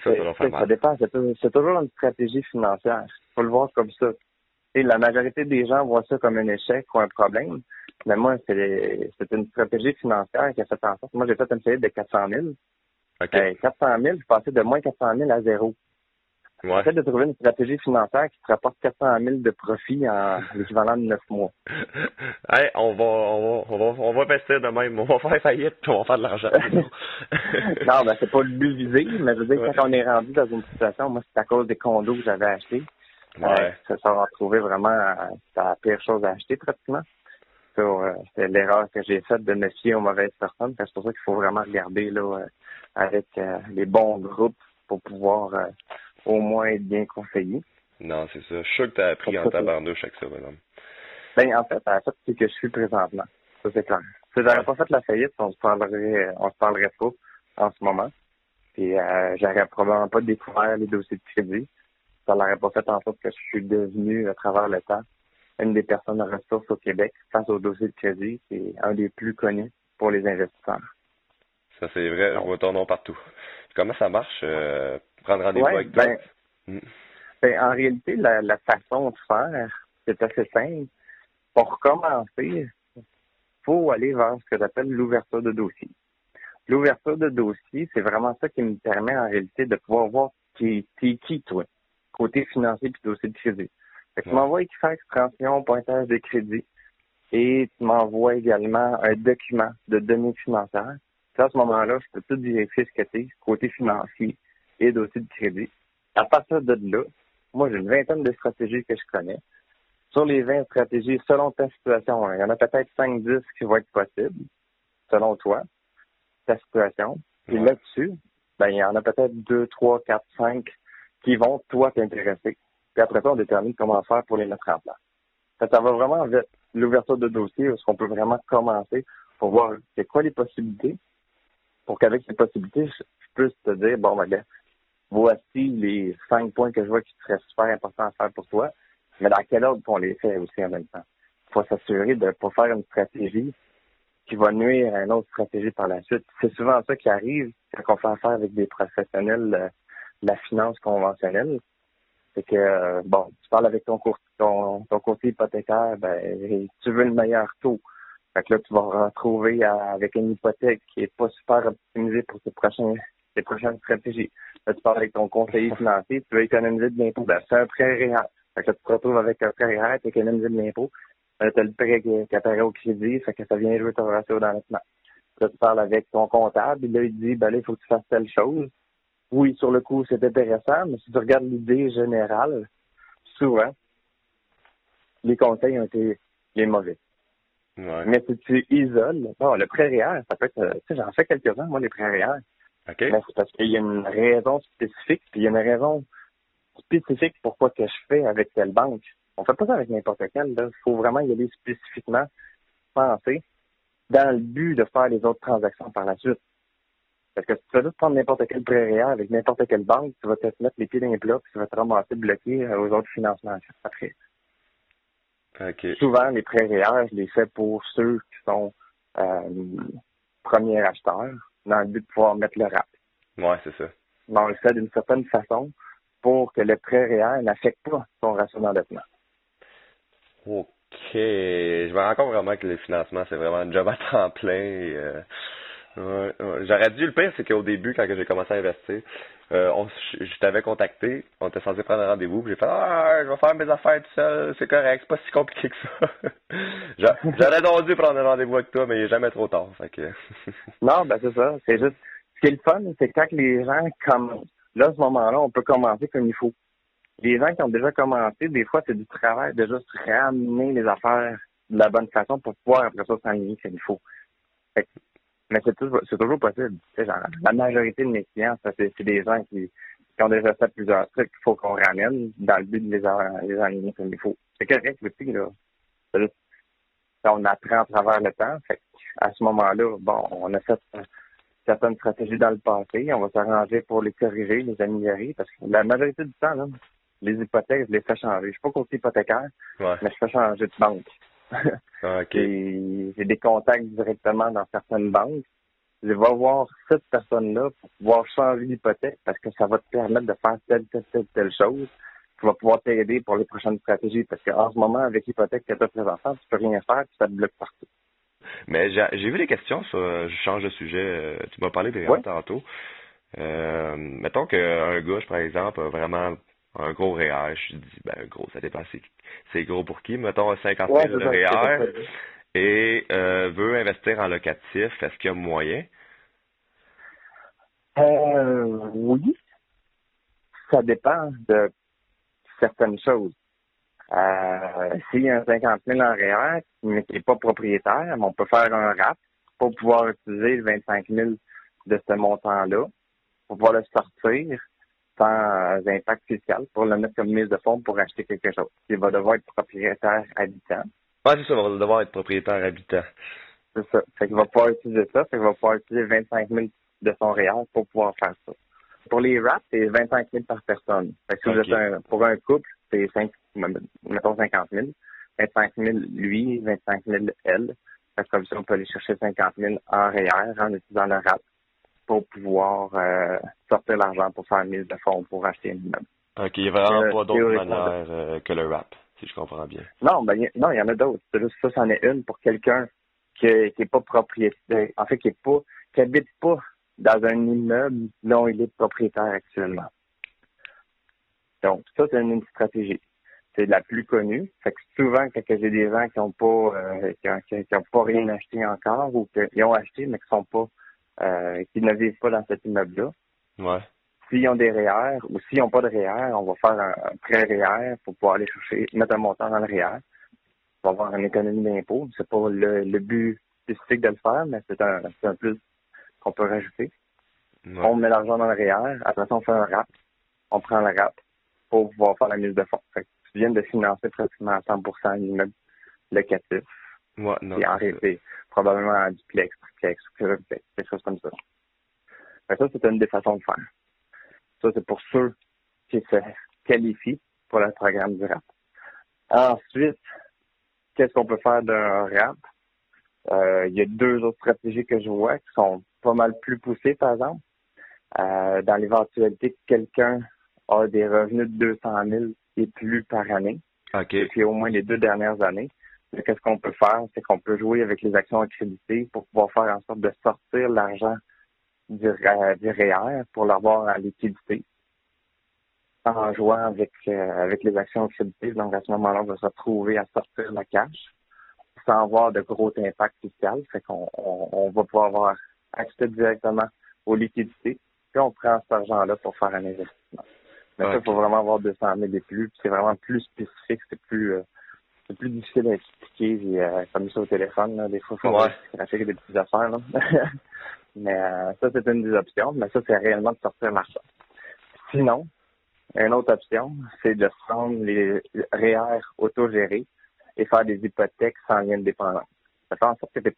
Ça, dépend. C'est tou- c'est toujours une stratégie financière. faut le voir comme ça. Et la majorité des gens voient ça comme un échec ou un problème. Mais moi, c'est une stratégie financière qui a fait en sorte. Moi, j'ai fait une faillite de 400 000. OK. Ben, 400 000, je passais de moins 400 000 à zéro. Ouais. J'essaie de trouver une stratégie financière qui te rapporte 400 000 de profit en [laughs] l'équivalent de 9 mois. hey, on va, on va, on va, on va investir de même. On va faire faillite, puis on va faire de l'argent. [laughs] [laughs] non, ben, c'est pas le but visé, mais je veux dire, Ouais. quand on est rendu dans une situation, moi, c'est à cause des condos que j'avais achetés. Ouais. ça ça va retrouver vraiment la pire chose à acheter pratiquement. Euh, c'est l'erreur que j'ai faite de me fier aux mauvaises personnes. C'est pour ça qu'il faut vraiment regarder là euh, avec euh, les bons groupes pour pouvoir au moins être bien conseillé. Non, c'est ça. Je suis sûr que t'as appris en tabarnouche avec ça, madame. Ben en fait, en fait, c'est que je suis présentement. Ça c'est clair. Si j'aurais pas fait la faillite, on se parlerait on se parlerait pas en ce moment. Puis euh, j'aurais probablement pas découvert les dossiers de crédit. Ça l'aurait pas fait en sorte que je suis devenu à travers le temps une des personnes de ressources au Québec face au dossier de crédit, qui est un des plus connus pour les investisseurs. Ça, c'est vrai. Je vois ton nom partout. Comment ça marche, euh, prendre rendez-vous Ouais, avec toi? ben, Mm. Ben, en réalité, la, la façon de faire, c'est assez simple. Pour commencer, faut aller vers ce que j'appelle l'ouverture de dossier. L'ouverture de dossier, c'est vraiment ça qui me permet en réalité de pouvoir voir qui t'es qui, toi, côté financier puis dossier de crédit. Fait que tu m'envoies écrire extension, pointage de crédit et tu m'envoies également un document de données financières. Puis à ce moment-là, je peux tout vérifier ce que côté financier et dossier de crédit. À partir de là, moi, j'ai une vingtaine de stratégies que je connais. Sur les 20 stratégies, selon ta situation, hein, il y en a peut-être 5-10 qui vont être possibles, selon toi, ta situation. Puis Ouais. là-dessus, ben, il y en a peut-être 2, 3, 4, 5 qui vont, toi, t'intéresser. Puis après ça, on détermine comment faire pour les mettre en place. Que ça va vraiment avec l'ouverture de dossier, où est-ce qu'on peut vraiment commencer pour voir c'est quoi les possibilités, pour qu'avec ces possibilités, je, je puisse te dire, bon, ben, gars, voici les cinq points que je vois qui seraient super importants à faire pour toi, mais dans quel ordre qu'on les fait aussi en même temps? Il faut s'assurer de ne pas faire une stratégie qui va nuire à une autre stratégie par la suite. C'est souvent ça qui arrive quand on fait affaire avec des professionnels euh, de la finance conventionnelle. C'est que, euh, bon, tu parles avec ton, cour- ton, courtier hypothécaire, ben, tu veux le meilleur taux. Fait que là, tu vas retrouver à- avec une hypothèque qui est pas super optimisée pour tes prochains tes prochaines stratégies. Là, tu parles avec ton conseiller financier, tu veux économiser de l'impôt. Ben, c'est un prêt réel. Fait que là, tu te retrouves avec un prêt réel, tu économises de l'impôt. Euh, tu as le prêt qui, qui apparaît au crédit, fait que ça vient jouer ton ratio dans l'endettement. Là, tu parles avec ton comptable, et là, il dit, ben là, il faut que tu fasses telle chose. Oui, sur le coup, c'est intéressant, mais si tu regardes l'idée générale, souvent, les conseils ont été les mauvais. Ouais. Mais si tu isoles, bon, le prêt réel, ça peut être, tu sais, j'en fais quelques-uns, moi, les prêts réels. OK? Mais c'est parce qu'il y a une raison spécifique, puis il y a une raison spécifique pourquoi que je fais avec telle banque. On fait pas ça avec n'importe quelle, là. Il faut vraiment y aller spécifiquement, penser, dans le but de faire les autres transactions par la suite. Parce que si tu fais juste prendre n'importe quel prêt réel avec n'importe quelle banque, tu vas te mettre les pieds dans les plats, puis tu vas te ramasser bloqué euh, aux autres financements après. OK. Souvent, les prêts réels, je les fais pour ceux qui sont euh, premiers acheteurs, dans le but de pouvoir mettre le rap. Ouais, c'est ça. Mais on le fait d'une certaine façon pour que le prêt réel n'affecte pas son ratio d'endettement. OK. Je me rends compte vraiment que le financement, c'est vraiment un job à temps plein. et, euh, J'aurais dû le pire, c'est qu'au début, quand j'ai commencé à investir, euh, on, je, je t'avais contacté, on était censé prendre un rendez-vous, j'ai fait Ah, je vais faire mes affaires tout seul, c'est correct, c'est pas si compliqué que ça. [laughs] J'a- J'aurais dû prendre un rendez-vous avec toi, mais il est jamais trop tard. Fait que... [laughs] Non, ben c'est ça. C'est juste. Ce qui est le fun, c'est quand les gens commencent. Là, à ce moment-là, on peut commencer comme il faut. Les gens qui ont déjà commencé, des fois, c'est du travail de juste ramener les affaires de la bonne façon pour pouvoir après ça s'enligner comme il faut. Mais c'est toujours, c'est toujours possible. Tu sais, genre, la majorité de mes clients, ça, c'est c'est des gens qui, qui ont déjà fait plusieurs trucs qu'il faut qu'on ramène dans le but de les, en- les enligner comme il faut. C'est correct aussi, là. C'est juste, on apprend à travers le temps. Fait à ce moment-là, bon, on a fait euh, certaines stratégies dans le passé. On va s'arranger pour les corriger, les améliorer, parce que la majorité du temps, là, les hypothèques, je les fais changer. Je suis pas côté hypothécaire, Ouais. mais je fais changer de banque. OK. Et J'ai des contacts directement dans certaines banques. Je vais voir cette personne-là pour pouvoir changer l'hypothèque parce que ça va te permettre de faire telle, telle, telle, telle chose qui va pouvoir t'aider pour les prochaines stratégies. Parce qu'en ce moment, avec l'hypothèque que tu as présentement, tu peux rien faire, puis ça te bloque partout. Mais j'ai vu des questions sur, je change de sujet, euh, tu m'as parlé des Ouais. tantôt. Euh, mettons qu'un gars, par exemple, a vraiment un gros REER, je dis, ben gros, ça dépend, c'est- gros pour qui, mettons 50 000 Ouais, de REER et euh, veut investir en locatif, est-ce qu'il y a moyen? Euh, oui. Ça dépend de certaines choses. Euh, s'il y a un 50 000 en REER, mais qui n'est pas propriétaire, on peut faire un RAP pour pouvoir utiliser le 25 000 de ce montant-là, pour pouvoir le sortir sans impact fiscal, pour le mettre comme mise de fonds pour acheter quelque chose. Il va devoir être propriétaire habitant. Ah, c'est ça, on va devoir être propriétaire habitant. C'est ça. Fait qu'il va pouvoir utiliser ça. Fait qu'il va pouvoir utiliser 25 000 de son REER pour pouvoir faire ça. Pour les RAP, c'est 25 000 par personne. Fait que si vous Ok. êtes un- pour un couple, c'est 5, mettons 50 000. 25 000 lui, 25 000 elle. Fait que comme ça, on peut aller chercher 50 000 en REER en utilisant le RAP pour pouvoir euh, sortir l'argent pour faire mise de fonds pour acheter un immeuble. OK, il n'y a vraiment Euh, pas d'autre manière euh, que le rap, si je comprends bien. Non, ben, y- non, il y en a d'autres. C'est juste ça, c'en est une pour quelqu'un qui n'est qui pas propriétaire, en fait, qui est pas, qui habite pas dans un immeuble dont il est propriétaire actuellement. Donc, ça, c'est une stratégie. C'est la plus connue. Fait que souvent, quand j'ai des gens qui n'ont pas, euh, qui, ont, qui- qui ont pas rien acheté encore ou qui ont acheté, mais qui sont pas, euh, qui ne vivent pas dans cet immeuble-là, Ouais. s'ils ont des REER ou s'ils n'ont pas de REER, on va faire un, un prêt REER pour pouvoir aller chercher, mettre un montant dans le REER. On va avoir une économie d'impôt. C'est pas le, le but spécifique de le faire, mais c'est un, plus qu'on peut rajouter. ouais. On met l'argent dans le REER. Après ça, on fait un RAP. On prend le RAP pour pouvoir faire la mise de fonds. Fait que tu viens de financer pratiquement à 100% l'immeuble locatif. Ouais, non, Et en réalité, probablement un duplex, triplex, quadruplex, quelque chose comme ça. Que ça, c'est une des façons de faire. Ça, c'est pour ceux qui se qualifient pour le programme du RAP. Ensuite, qu'est-ce qu'on peut faire d'un RAP? Euh, il y a deux autres stratégies que je vois qui sont pas mal plus poussées, par exemple. Euh, dans l'éventualité que quelqu'un a des revenus de 200 000 et plus par année, OK. depuis au moins les deux dernières années. Qu'est-ce qu'on peut faire? C'est qu'on peut jouer avec les actions accréditées pour pouvoir faire en sorte de sortir l'argent du, du REER pour l'avoir en liquidité en jouant avec, avec les actions créditées. Donc, à ce moment-là, on va se retrouver à sortir la cash sans avoir de gros impact fiscal. Fait qu'on on, va pouvoir avoir accès directement aux liquidités. Puis on prend cet argent-là pour faire un investissement. Mais ça, il faut vraiment avoir 200 000 et plus. C'est vraiment plus spécifique, c'est plus euh, c'est plus difficile à expliquer euh, comme ça au téléphone. Là. Des fois, il faut ouais. des petites affaires. Là. [laughs] mais euh, ça, c'est une des options. Mais ça, c'est réellement de sortir l'argent. Sinon, une autre option, c'est de prendre les REER autogérés et faire des hypothèques sans lien de dépendance. Ça fait en sorte que tu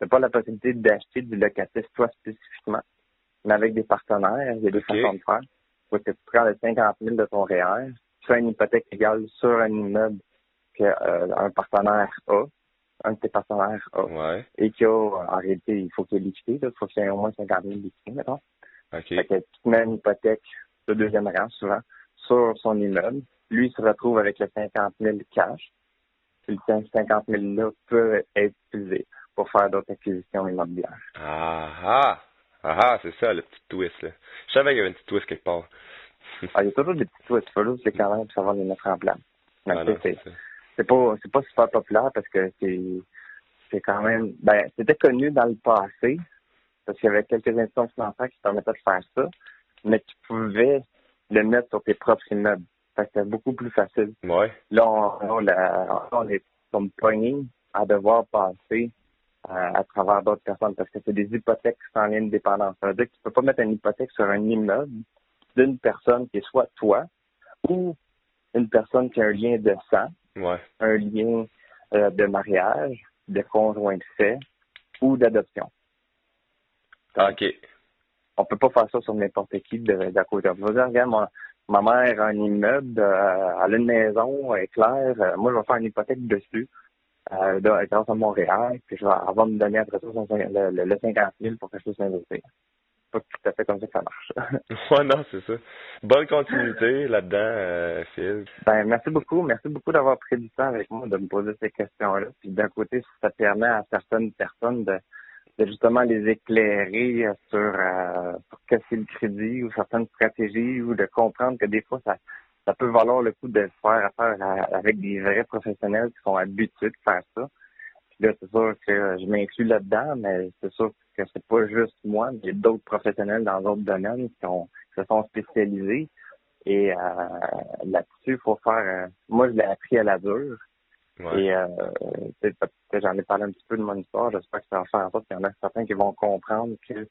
n'as pas, la possibilité d'acheter du locatif toi spécifiquement, mais avec des partenaires, il y a des façons de faire. Faut que tu prends les 50 000 de ton REER, tu fais une hypothèque égale sur un immeuble qu'un euh, partenaire a, un de tes partenaires a, et qui a, en réalité, il faut qu'il ait liquidé, il faut qu'il y ait au moins 50 000 liquidés, maintenant. Okay. Fait que tu mets une hypothèque de deuxième rang, souvent, sur son immeuble. Lui, il se retrouve avec les 50 000 cash puis le 50 000 là peut être utilisé pour faire d'autres acquisitions immobilières. Ah ah! Ah ah, c'est ça le petit twist là. Je savais qu'il y avait un petit twist quelque part. ah, il y a toujours des petits twists. Il faut juste quand même savoir les mettre en place. Ah c'est pas c'est pas super populaire parce que c'est c'est quand même ben c'était connu dans le passé parce qu'il y avait quelques institutions financières qui permettaient de faire ça, mais tu pouvais le mettre sur tes propres immeubles. C'était beaucoup plus facile. Ouais. Là, on, on, est comme pogné à devoir passer euh, à travers d'autres personnes parce que c'est des hypothèques sans lien de dépendance. Ça veut dire que tu peux pas mettre une hypothèque sur un immeuble d'une personne qui est soit toi ou une personne qui a un lien de sang, ouais. un lien euh, de mariage, de conjoint de fait ou d'adoption. OK. On peut pas faire ça sur n'importe qui d'à côté. On va dire, regarde, moi, ma mère a un immeuble, euh, elle a une maison, elle est claire, euh, moi je vais faire une hypothèque dessus, euh, grâce à Montréal, puis je vais, avoir me donner après ça le, le, 50 000 pour que je puisse investir. Pas tout à fait comme ça que ça marche. [laughs] ouais, non, c'est ça. Bonne continuité là-dedans, euh, Phil. Ben, merci beaucoup. Merci beaucoup d'avoir pris du temps avec moi de me poser ces questions-là. Puis d'un côté, ça permet à certaines personnes de de justement les éclairer sur, euh, sur casser le crédit ou certaines stratégies ou de comprendre que des fois, ça, ça peut valoir le coup de faire affaire avec des vrais professionnels qui sont habitués de faire ça. Puis là, c'est sûr que je m'inclus là-dedans, mais c'est sûr que c'est pas juste moi, mais il y a d'autres professionnels dans d'autres domaines qui, ont, qui se sont spécialisés. Et euh, là-dessus, il faut faire... Euh, moi, je l'ai appris à la dure. Et euh, j'en ai parlé un petit peu de mon histoire. J'espère que ça va faire en sorte qu'il y en a certains qui vont comprendre que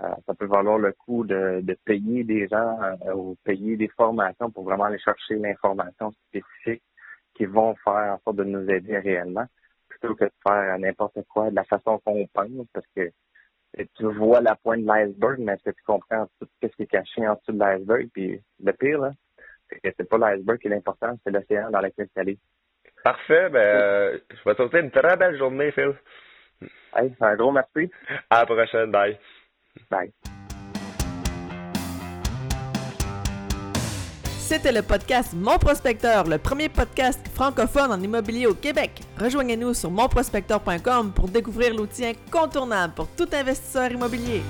euh, ça peut valoir le coup de, de payer des gens euh, ou payer des formations pour vraiment aller chercher l'information spécifique qui vont faire en sorte de nous aider réellement, plutôt que de faire n'importe quoi de la façon qu'on pense, parce que tu vois la pointe de l'iceberg, mais est-ce que tu comprends tout ce qui est caché en dessous de l'iceberg? Puis le pire, là, c'est que c'est pas l'iceberg qui est l'important, c'est l'océan dans lequel tu allé. Parfait. Ben, euh, je vais te souhaiter une très belle journée, Phil. Hey, un gros merci. À la prochaine. Bye. Bye. C'était le podcast Mon Prospecteur, le premier podcast francophone en immobilier au Québec. Rejoignez-nous sur monprospecteur.com pour découvrir l'outil incontournable pour tout investisseur immobilier.